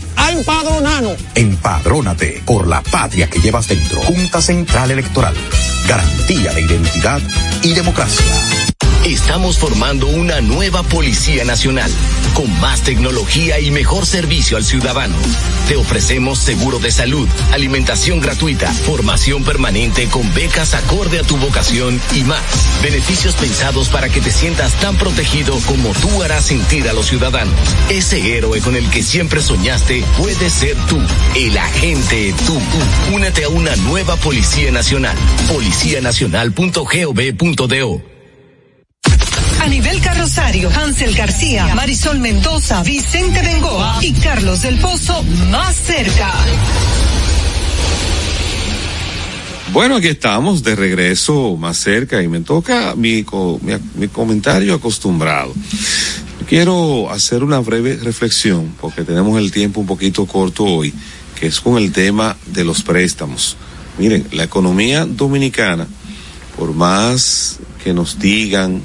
a empadronarnos. Empadrónate por la patria que llevas dentro. Junta Central Electoral. Garantía de identidad y democracia. Estamos formando una nueva Policía Nacional, con más tecnología y mejor servicio al ciudadano. Te ofrecemos seguro de salud, alimentación gratuita, formación permanente con becas acorde a tu vocación y más. Beneficios pensados para que te sientas tan protegido como tú harás sentir a los ciudadanos. Ese héroe con el que siempre soñaste puede ser tú, el agente tú. Únete a una nueva Policía Nacional. Policianacional.gov.do A nivel carrosario, Hansel García, Marisol Mendoza, Vicente Bengoa y Carlos del Pozo más cerca. Bueno, aquí estamos de regreso más cerca y me toca mi, mi comentario acostumbrado. Quiero hacer una breve reflexión porque tenemos el tiempo un poquito corto hoy, que es con el tema de los préstamos. Miren, la economía dominicana, por más que nos digan,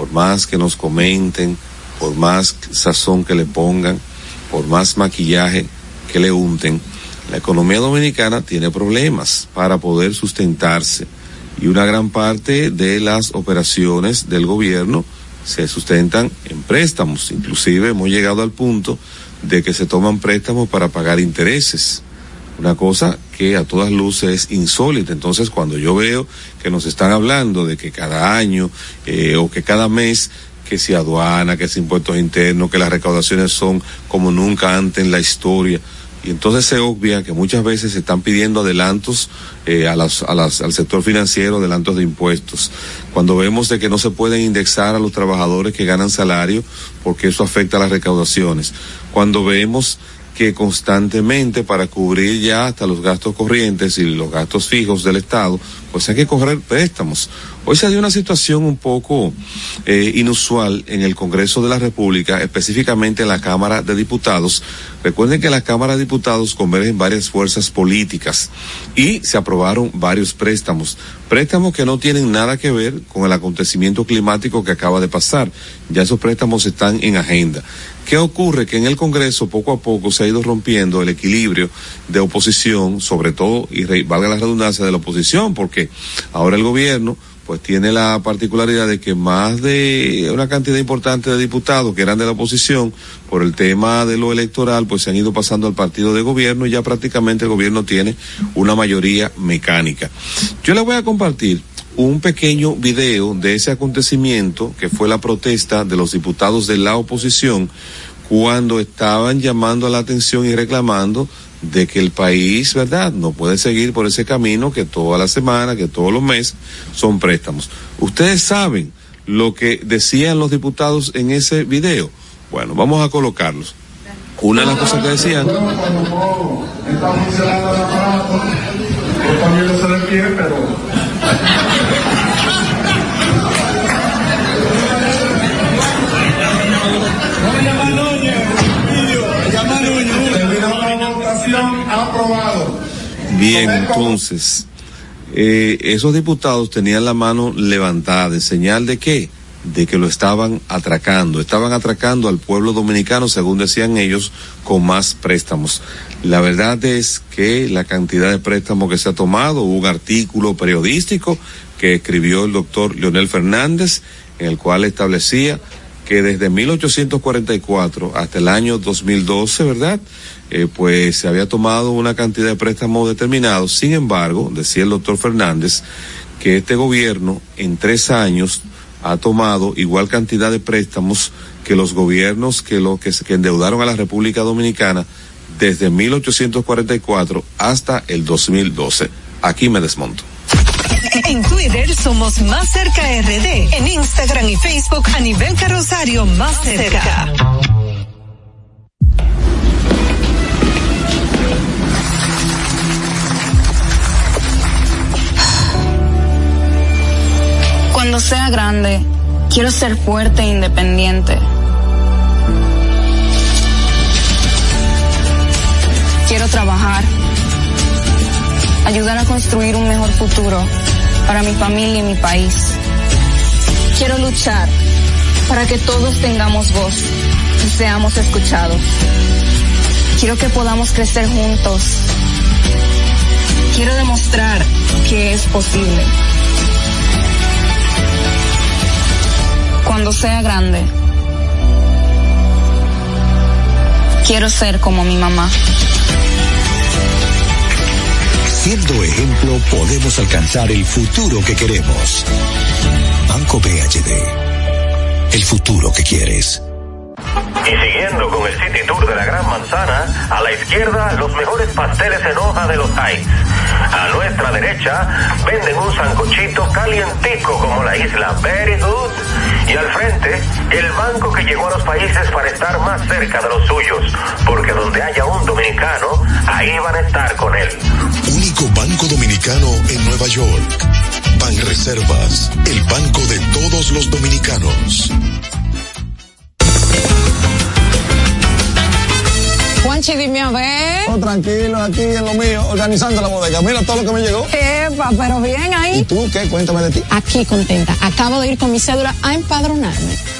por más que nos comenten, por más sazón que le pongan, por más maquillaje que le unten, la economía dominicana tiene problemas para poder sustentarse y una gran parte de las operaciones del gobierno se sustentan en préstamos. Inclusive hemos llegado al punto de que se toman préstamos para pagar intereses. Una cosa que a todas luces es insólita. Entonces, cuando yo veo que nos están hablando de que cada año eh, o que cada mes que si aduana, que si impuestos internos, que las recaudaciones son como nunca antes en la historia. Y entonces se obvia que muchas veces se están pidiendo adelantos eh, al sector financiero, adelantos de impuestos. Cuando vemos de que no se pueden indexar a los trabajadores que ganan salario porque eso afecta a las recaudaciones. Cuando vemos que constantemente para cubrir ya hasta los gastos corrientes y los gastos fijos del Estado, pues hay que correr préstamos. Hoy se dio una situación un poco eh, inusual en el Congreso de la República, específicamente en la Cámara de Diputados, Recuerden que en la Cámara de Diputados convergen varias fuerzas políticas y se aprobaron varios préstamos. Préstamos que no tienen nada que ver con el acontecimiento climático que acaba de pasar. Ya esos préstamos están en agenda. ¿Qué ocurre? Que en el Congreso poco a poco se ha ido rompiendo el equilibrio de oposición, sobre todo, y valga la redundancia, de la oposición, porque ahora el gobierno pues tiene la particularidad de que más de una cantidad importante de diputados que eran de la oposición por el tema de lo electoral pues se han ido pasando al partido de gobierno y ya prácticamente el gobierno tiene una mayoría mecánica. Yo le voy a compartir un pequeño video de ese acontecimiento que fue la protesta de los diputados de la oposición cuando estaban llamando la atención y reclamando de que el país, ¿verdad? No puede seguir por ese camino que toda la semana, que todos los meses son préstamos. Ustedes saben lo que decían los diputados en ese video. Bueno, vamos a colocarlos. Una de las cosas que decían. Bien, entonces, eh, esos diputados tenían la mano levantada, ¿en señal de qué? De que lo estaban atracando, estaban atracando al pueblo dominicano, según decían ellos, con más préstamos. La verdad es que la cantidad de préstamos que se ha tomado, hubo un artículo periodístico que escribió el doctor Leonel Fernández, en el cual establecía que desde 1844 hasta el año 2012, ¿verdad? Eh, pues se había tomado una cantidad de préstamos determinados. Sin embargo, decía el doctor Fernández, que este gobierno en tres años ha tomado igual cantidad de préstamos que los gobiernos que, lo, que, que endeudaron a la República Dominicana desde 1844 hasta el 2012. Aquí me desmonto. En Twitter somos Más Cerca RD. En Instagram y Facebook a nivel carrosario Más Cerca. Cuando sea grande, quiero ser fuerte e independiente. Quiero trabajar, ayudar a construir un mejor futuro para mi familia y mi país. Quiero luchar para que todos tengamos voz y seamos escuchados. Quiero que podamos crecer juntos. Quiero demostrar que es posible. Cuando sea grande, quiero ser como mi mamá. Siendo ejemplo, podemos alcanzar el futuro que queremos. Banco BHD. El futuro que quieres. Y siguiendo con el City Tour de la Gran Manzana, a la izquierda los mejores pasteles en hoja de los Heights. A nuestra derecha venden un sancochito calientico como la isla Very Good. Y al frente, el banco que llegó a los países para estar más cerca de los suyos. Porque donde haya un dominicano, ahí van a estar con él. Único banco dominicano en Nueva York. Ban Reservas, el banco de todos los dominicanos. Juanchi, dime a ver. Oh, tranquilo, aquí en lo mío, organizando la bodega. Mira todo lo que me llegó. Epa, pero bien ahí. ¿Y tú qué? Cuéntame de ti. Aquí contenta. Acabo de ir con mi cédula a empadronarme.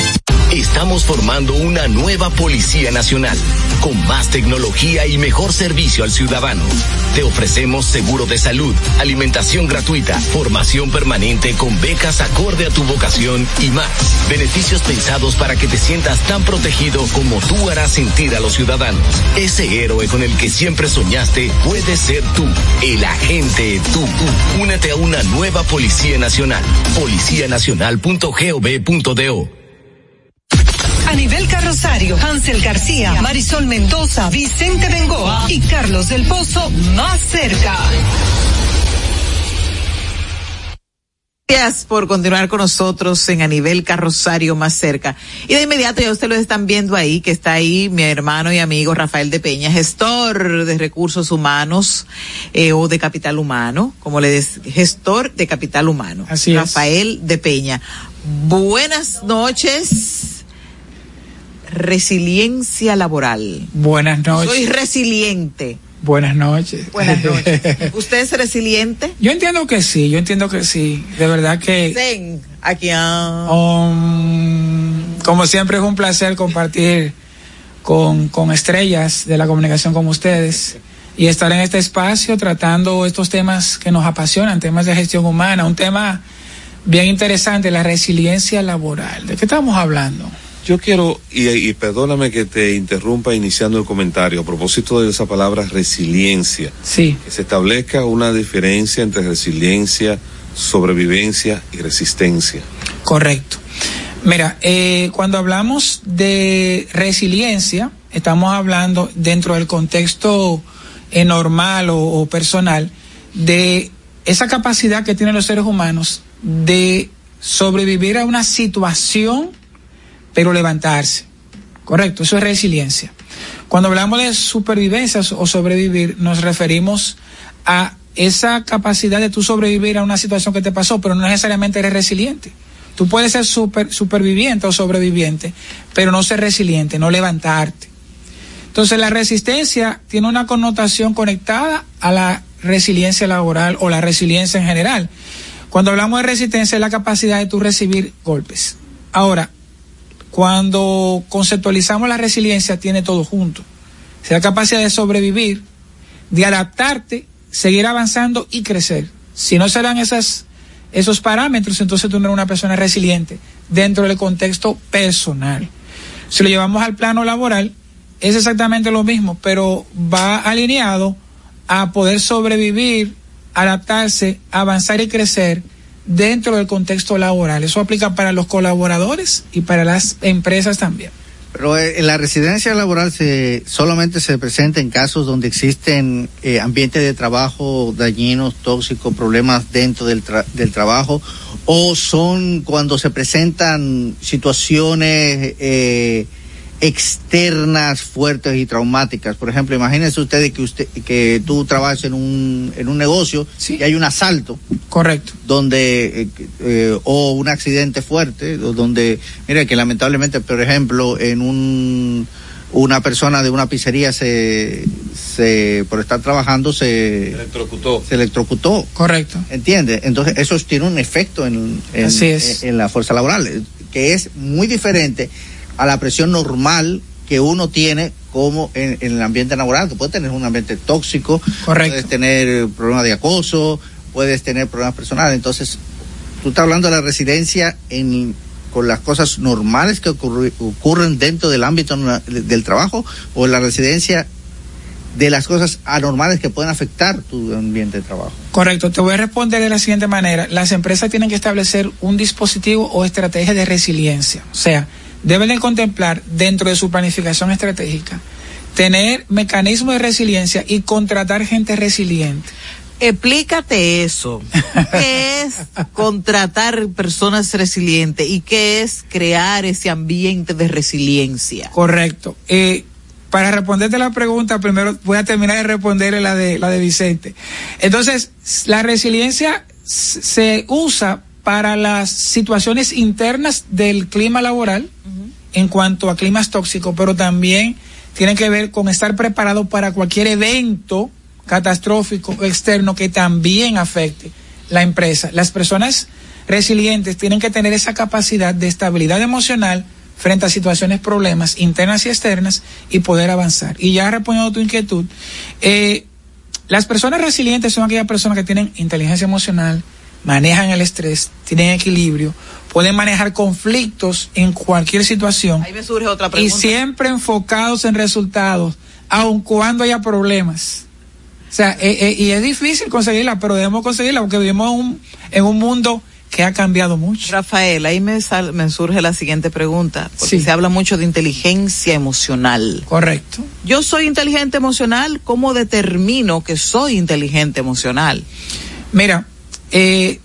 Estamos formando una nueva Policía Nacional, con más tecnología y mejor servicio al ciudadano. Te ofrecemos seguro de salud, alimentación gratuita, formación permanente con becas acorde a tu vocación y más. Beneficios pensados para que te sientas tan protegido como tú harás sentir a los ciudadanos. Ese héroe con el que siempre soñaste puede ser tú, el agente tú. Únete a una nueva Policía Nacional. Policianacional.gov.do A nivel carrosario Rosario, Hansel García, Marisol Mendoza, Vicente Bengoa y Carlos del Pozo más cerca. Gracias por continuar con nosotros en a nivel carrosario más cerca. Y de inmediato ya ustedes lo están viendo ahí, que está ahí mi hermano y amigo Rafael de Peña, gestor de recursos humanos eh, o de capital humano, como le des, gestor de capital humano. Así es. Rafael de Peña. Buenas noches. Resiliencia laboral. Buenas noches. Soy resiliente. Buenas noches. Buenas noches. ¿Usted es resiliente? Yo entiendo que sí, yo entiendo que sí. De verdad que, Zen, aquí. ah. um, como siempre, es un placer compartir con, con estrellas de la comunicación como ustedes y estar en este espacio tratando estos temas que nos apasionan, temas de gestión humana, un tema bien interesante, la resiliencia laboral. ¿De qué estamos hablando? Yo quiero, y, y perdóname que te interrumpa iniciando el comentario, a propósito de esa palabra resiliencia, Sí. que se establezca una diferencia entre resiliencia, sobrevivencia y resistencia. Correcto. Mira, eh, cuando hablamos de resiliencia, estamos hablando dentro del contexto eh, normal o, o personal de esa capacidad que tienen los seres humanos de sobrevivir a una situación, pero levantarse. Correcto, eso es resiliencia. Cuando hablamos de supervivencia o sobrevivir, nos referimos a esa capacidad de tú sobrevivir a una situación que te pasó, pero no necesariamente eres resiliente. Tú puedes ser super, superviviente o sobreviviente, pero no ser resiliente, no levantarte. Entonces la resistencia tiene una connotación conectada a la resiliencia laboral o la resiliencia en general. Cuando hablamos de resistencia es la capacidad de tú recibir golpes. Ahora, cuando conceptualizamos la resiliencia tiene todo junto. O sea, la capacidad de sobrevivir, de adaptarte, seguir avanzando y crecer. Si no se dan esas, esos parámetros, entonces tú no eres una persona resiliente dentro del contexto personal. Si lo llevamos al plano laboral, es exactamente lo mismo, pero va alineado a poder sobrevivir, adaptarse, avanzar y crecer dentro del contexto laboral. Eso aplica para los colaboradores y para las empresas también. Pero eh, la residencia laboral se, solamente se presenta en casos donde existen eh, ambientes de trabajo dañinos, tóxicos, problemas dentro del, tra- del trabajo, o son cuando se presentan situaciones eh, externas fuertes y traumáticas. Por ejemplo, imagínense ustedes que usted que tú trabajas en un en un negocio y hay un asalto Correcto. donde eh, eh, o un accidente fuerte donde mira que lamentablemente por ejemplo en un una persona de una pizzería se se por estar trabajando se electrocutó se electrocutó correcto entiende entonces eso tiene un efecto en en, Así es. en- en la fuerza laboral que es muy diferente a la presión normal que uno tiene como en, en el ambiente laboral, que puede tener un ambiente tóxico, puedes tener problemas de acoso, puedes tener problemas personales. Entonces, tú estás hablando de la residencia en, con las cosas normales que ocurren dentro del ámbito del trabajo o la residencia de las cosas anormales que pueden afectar tu ambiente de trabajo. Correcto, te voy a responder de la siguiente manera. Las empresas tienen que establecer un dispositivo o estrategia de resiliencia. O sea, deben de contemplar dentro de su planificación estratégica tener mecanismos de resiliencia y contratar gente resiliente. Explícate eso. ¿Qué es contratar personas resilientes y qué es crear ese ambiente de resiliencia? Correcto. Eh, para responderte la pregunta, primero voy a terminar de responderle la de, la de Vicente. Entonces, la resiliencia se usa para las situaciones internas del clima laboral en cuanto a climas tóxicos, pero también tiene que ver con estar preparado para cualquier evento catastrófico externo que también afecte la empresa. Las personas resilientes tienen que tener esa capacidad de estabilidad emocional frente a situaciones, problemas internas y externas y poder avanzar. Y ya respondiendo a tu inquietud, eh, las personas resilientes son aquellas personas que tienen inteligencia emocional, manejan el estrés, tienen equilibrio, pueden manejar conflictos en cualquier situación Ahí me surge otra y pregunta. siempre enfocados en resultados, aun cuando haya problemas. O sea, eh, eh, y es difícil conseguirla, pero debemos conseguirla porque vivimos en un, en un mundo que ha cambiado mucho. Rafael, ahí me, sal- me surge la siguiente pregunta, porque Sí. se habla mucho de inteligencia emocional. Correcto. Yo soy inteligente emocional, ¿cómo determino que soy inteligente emocional? Mira, eh,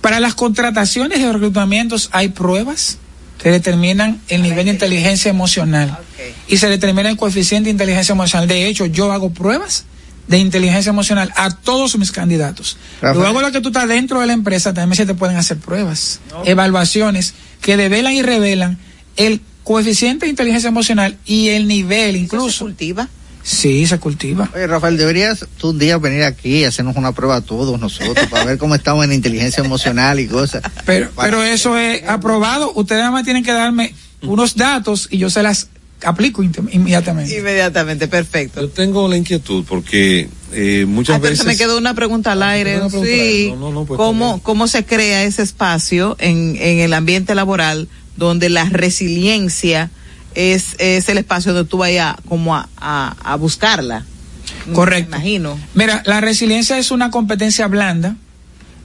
para las contrataciones de reclutamientos hay pruebas que determinan el nivel de inteligencia emocional y se determina el coeficiente de inteligencia emocional. De hecho, yo hago pruebas de inteligencia emocional a todos mis candidatos. Rafael. Luego lo que tú estás dentro de la empresa también se te pueden hacer pruebas, evaluaciones que develan y revelan el coeficiente de inteligencia emocional y el nivel incluso. ¿Se cultiva? Sí, se cultiva. Oye, Rafael, deberías tú un día venir aquí y hacernos una prueba a todos nosotros para ver cómo estamos en inteligencia emocional y cosas. Pero, pero eso es aprobado. Ustedes nada más tienen que darme unos datos y yo se las aplico inmediatamente. Inmediatamente, perfecto. Yo tengo la inquietud porque eh, muchas Ah, pero veces... se me quedó una pregunta al aire. Una pregunta al Sí. aire. No, no, no, pues, ¿Cómo, ¿Cómo se crea ese espacio en, en el ambiente laboral donde la resiliencia es, es el espacio donde tú vayas como a, a, a buscarla? Correcto. Me imagino. Mira, la resiliencia es una competencia blanda,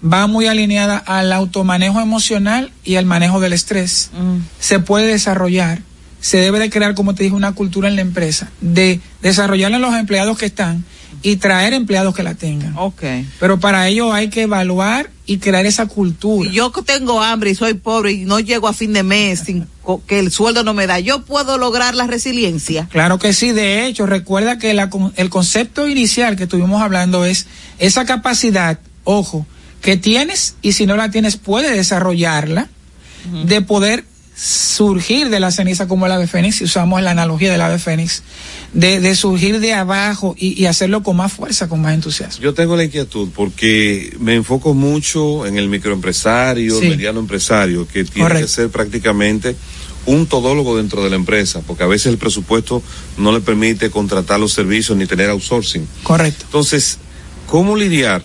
va muy alineada al automanejo emocional y al manejo del estrés. Se puede desarrollar, se debe de crear, como te dije, una cultura en la empresa, de desarrollarla en los empleados que están y traer empleados que la tengan. Ok. Pero para ello hay que evaluar y crear esa cultura. Yo que tengo hambre y soy pobre y no llego a fin de mes sin que el sueldo no me da, ¿yo puedo lograr la resiliencia? Claro que sí, de hecho, recuerda que la el concepto inicial que estuvimos hablando es esa capacidad, ojo, que tienes y si no la tienes puede desarrollarla, de poder surgir de la ceniza como el ave fénix, si usamos la analogía del ave fénix, de, de surgir de abajo y, y hacerlo con más fuerza, con más entusiasmo. Yo tengo la inquietud porque me enfoco mucho en el microempresario, Sí. el mediano empresario, que tiene Correcto. que ser prácticamente un todólogo dentro de la empresa, porque a veces el presupuesto no le permite contratar los servicios ni tener outsourcing. Correcto. Entonces, ¿cómo lidiar?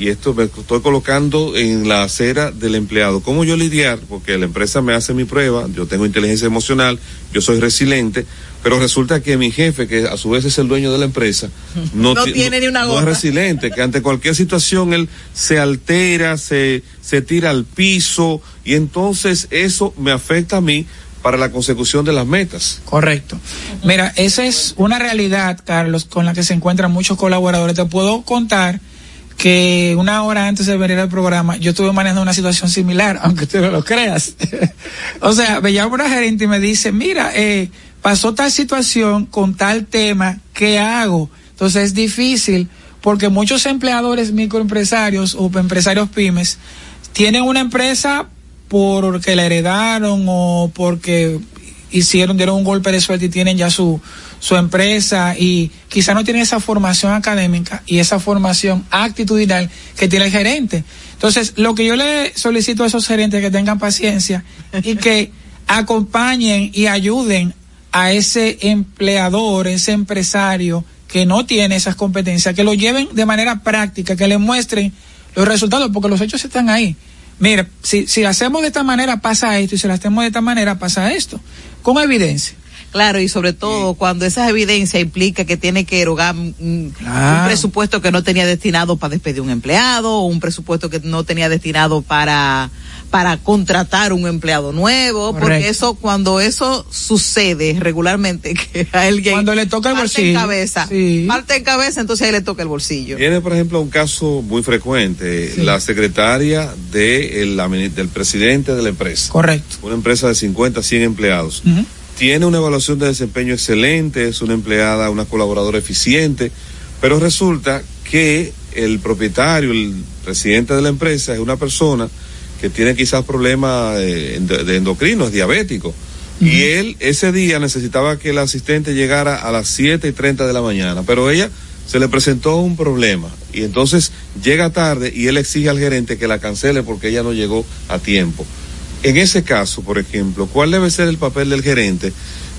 Y esto me estoy colocando en la acera del empleado. ¿Cómo yo lidiar? Porque la empresa me hace mi prueba, yo tengo inteligencia emocional, yo soy resiliente, pero resulta que mi jefe, que a su vez es el dueño de la empresa, no, No ti- tiene ni una no es gota. resiliente, que ante cualquier situación él se altera, se, se tira al piso y entonces eso me afecta a mí para la consecución de las metas. Correcto. Mira, esa es una realidad, Carlos, con la que se encuentran muchos colaboradores. Te puedo contar que una hora antes de venir al programa yo estuve manejando una situación similar, aunque tú no lo creas. o sea, me llama una gerente y me dice, mira, eh, pasó tal situación con tal tema, ¿qué hago? Entonces es difícil porque muchos empleadores microempresarios o empresarios pymes tienen una empresa porque la heredaron o porque hicieron, dieron un golpe de suerte y tienen ya su, su empresa y quizá no tienen esa formación académica y esa formación actitudinal que tiene el gerente. Entonces, lo que yo le solicito a esos gerentes que tengan paciencia y que acompañen y ayuden a ese empleador, ese empresario que no tiene esas competencias, que lo lleven de manera práctica, que le muestren los resultados, porque los hechos están ahí. Mira, si, si hacemos de esta manera pasa esto y si lo hacemos de esta manera pasa esto, con evidencia. Claro, y sobre todo cuando esa evidencia implica que tiene que erogar un Claro. presupuesto que no tenía destinado para despedir un empleado, o un presupuesto que no tenía destinado para para contratar un empleado nuevo, porque eso cuando eso sucede regularmente que a alguien Cuando le toca el parte bolsillo, en cabeza, sí. parte en cabeza, entonces ahí le toca el bolsillo. Viene, por ejemplo, un caso muy frecuente, la secretaria de el- la mini- del presidente de la empresa. Correcto. Una empresa de 50, 100 empleados. Tiene una evaluación de desempeño excelente, es una empleada, una colaboradora eficiente, pero resulta que el propietario, el presidente de la empresa, es una persona que tiene quizás problemas de, endocrinos, diabético. Y él ese día necesitaba que el asistente llegara a las 7 y 30 de la mañana, pero ella se le presentó un problema y entonces llega tarde y él exige al gerente que la cancele porque ella no llegó a tiempo. En ese caso, por ejemplo, ¿cuál debe ser el papel del gerente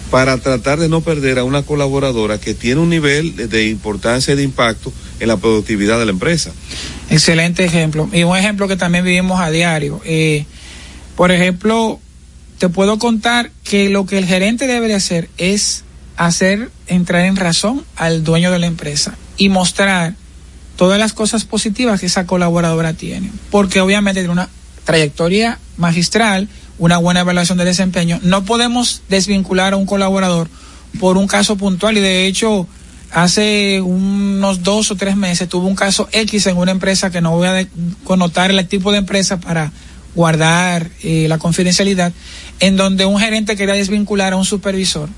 para tratar de no perder a una colaboradora que tiene un nivel de- importancia y de impacto en la productividad de la empresa? Excelente ejemplo. Y un ejemplo que también vivimos a diario. Eh, por ejemplo, te puedo contar que lo que el gerente debe de hacer es hacer entrar en razón al dueño de la empresa y mostrar todas las cosas positivas que esa colaboradora tiene. Porque obviamente tiene una trayectoria magistral, una buena evaluación de desempeño. No podemos desvincular a un colaborador por un caso puntual. Y de hecho hace unos dos o tres meses tuvo un caso X en una empresa que no voy a connotar el tipo de empresa para guardar eh, la confidencialidad, en donde un gerente quería desvincular a un supervisor.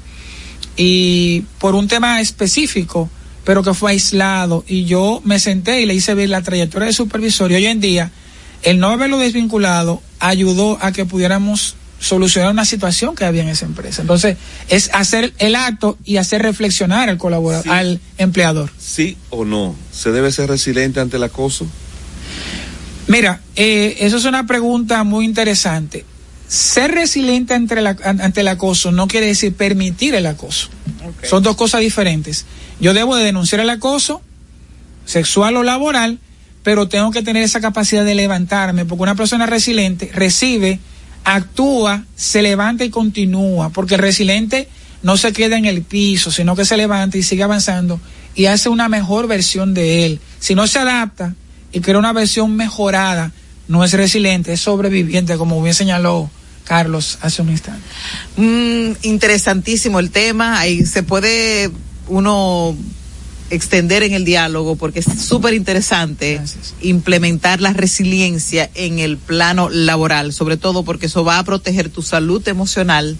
Y por un tema específico, pero que fue aislado. Y yo me senté y le hice ver la trayectoria del supervisor. Y hoy en día el no haberlo desvinculado ayudó a que pudiéramos solucionar una situación que había en esa empresa. Entonces, es hacer el acto y hacer reflexionar al colaborador, al empleador. Sí o no, ¿se debe ser resiliente ante el acoso? Mira, eh, eso es una pregunta muy interesante. Ser resiliente ante, ante el acoso no quiere decir permitir el acoso. Son dos cosas diferentes. Yo debo de denunciar el acoso sexual o laboral, pero tengo que tener esa capacidad de levantarme, porque una persona resiliente recibe actúa, se levanta y continúa, porque el resiliente no se queda en el piso, sino que se levanta y sigue avanzando y hace una mejor versión de él. Si no se adapta y crea una versión mejorada, no es resiliente, es sobreviviente, como bien señaló Carlos hace un instante. Mm, interesantísimo el tema, ahí se puede uno extender en el diálogo porque es súper interesante implementar la resiliencia en el plano laboral, sobre todo porque eso va a proteger tu salud emocional,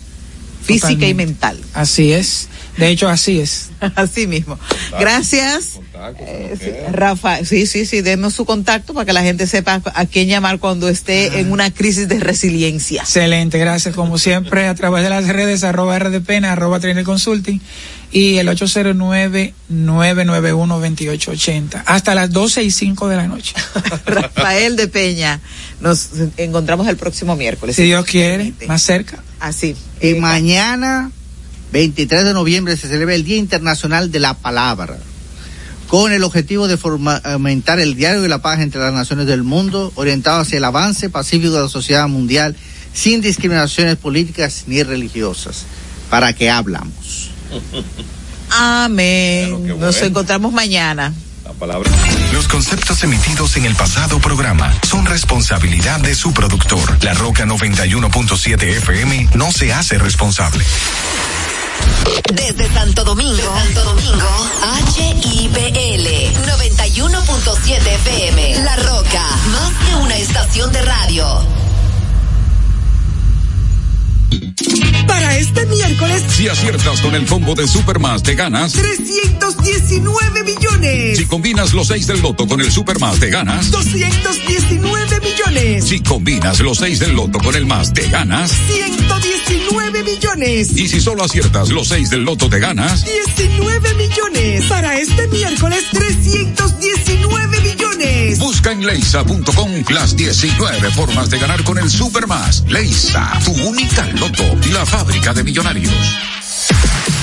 física y mental. Así es. De hecho, así es. así mismo. Gracias. Eh, Rafa, sí, sí, sí, denos su contacto para que la gente sepa a quién llamar cuando esté en una crisis de resiliencia. Excelente, gracias. Como siempre, a través de las redes, arroba RDPN, arroba Trainer Consulting y el 809-991-2880. Hasta las 12 y 5 de la noche. Rafael de Peña, nos encontramos el próximo miércoles. Si Dios quiere, más cerca. Así. Y mañana, 23 de noviembre, se celebra el Día Internacional de la Palabra con el objetivo de fomentar el diario de la paz entre las naciones del mundo, orientado hacia el avance pacífico de la sociedad mundial, sin discriminaciones políticas ni religiosas. ¿Para qué hablamos? Amén. Nos encontramos mañana. Los conceptos emitidos en el pasado programa son responsabilidad de su productor. La Roca 91.7 FM no se hace responsable. Desde Santo Domingo, Santo Domingo, HIPL 91.7 FM. La Roca, más que una estación de radio. Para este miércoles, si aciertas con el combo de Supermas, te ganas 319 millones. Si combinas los 6 del loto con el Supermas, te ganas 219 millones. Si combinas los 6 del loto con el más, te ganas 119 millones. Y si solo aciertas los 6 del loto, te ganas 19 millones. Para este miércoles, 319 millones. Busca en leisa.com las 19 formas de ganar con el Supermas. Leisa, tu única loto, la fábrica de millonarios.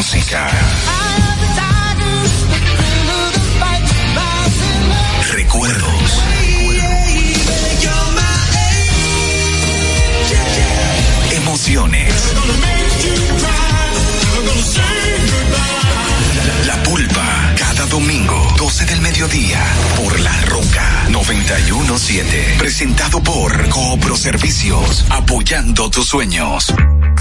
música. Recuerdos. Emociones. La pulpa, cada domingo, 12 del mediodía, por La Roca 917. Presentado por Coopro Servicios, apoyando tus sueños.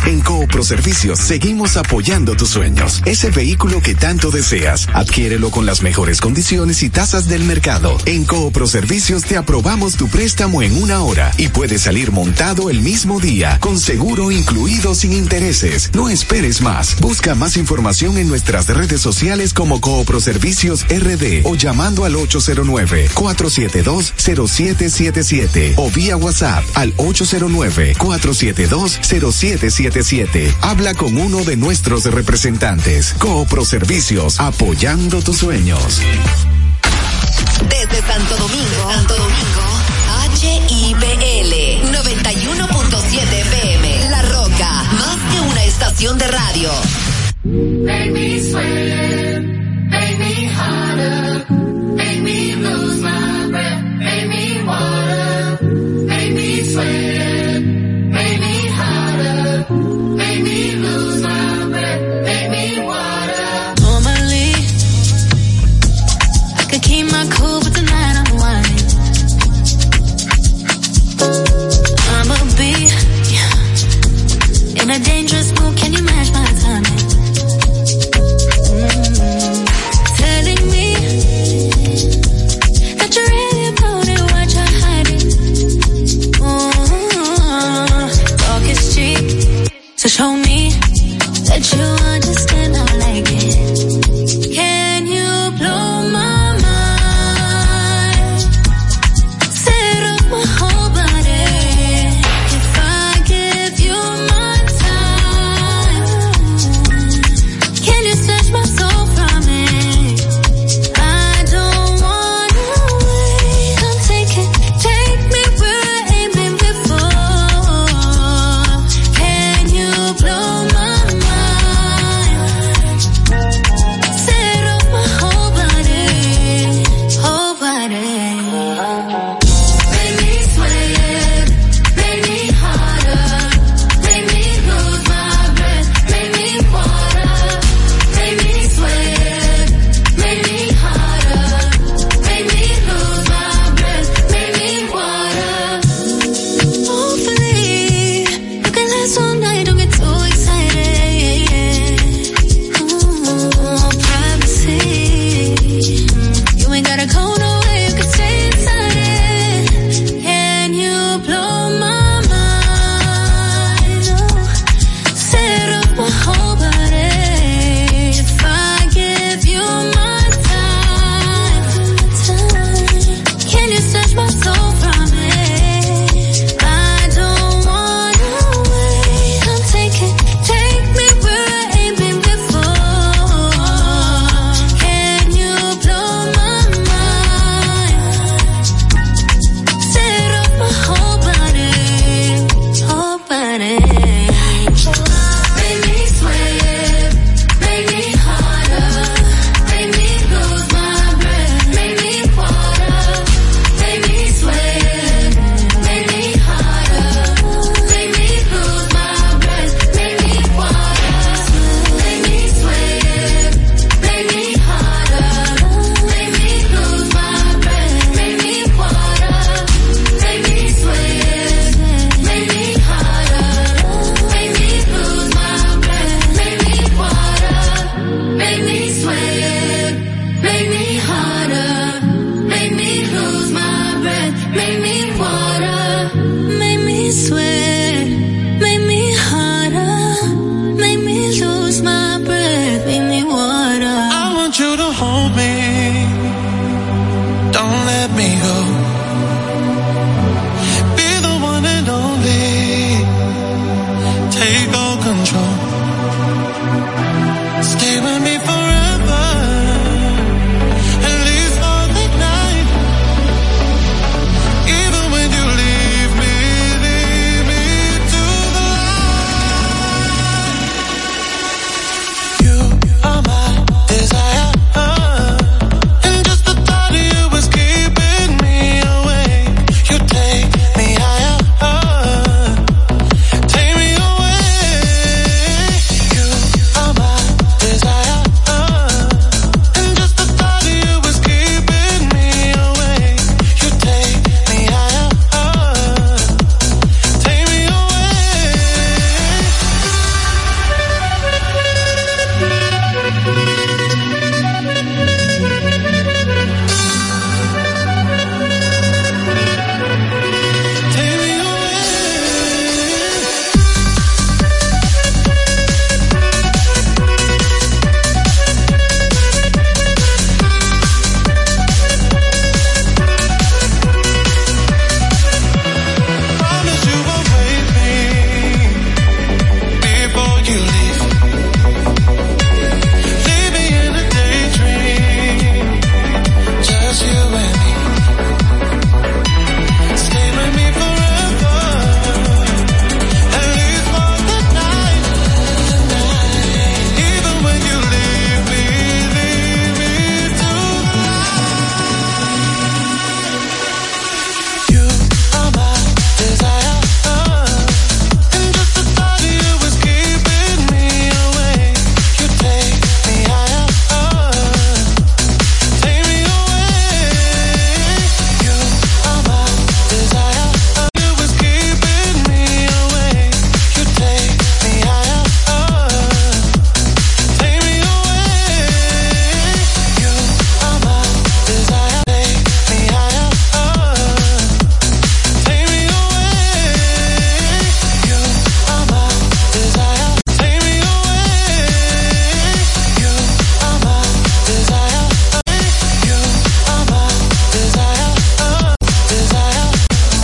En Coopro Servicios seguimos apoyando tus sueños. Ese vehículo que tanto deseas, adquiérelo con las mejores condiciones y tasas del mercado. En Coopro Servicios te aprobamos tu préstamo en una hora y puedes salir montado el mismo día, con seguro incluido sin intereses. No esperes más. Busca más información en nuestras redes sociales como Coopro Servicios RD o llamando al 472-0777 o vía WhatsApp al 809-472-0777. Habla con uno de nuestros representantes. Coopro Servicios, apoyando tus sueños. Desde Santo Domingo, Santo Domingo, HIPL 91.7 PM. La Roca, más que una estación de radio.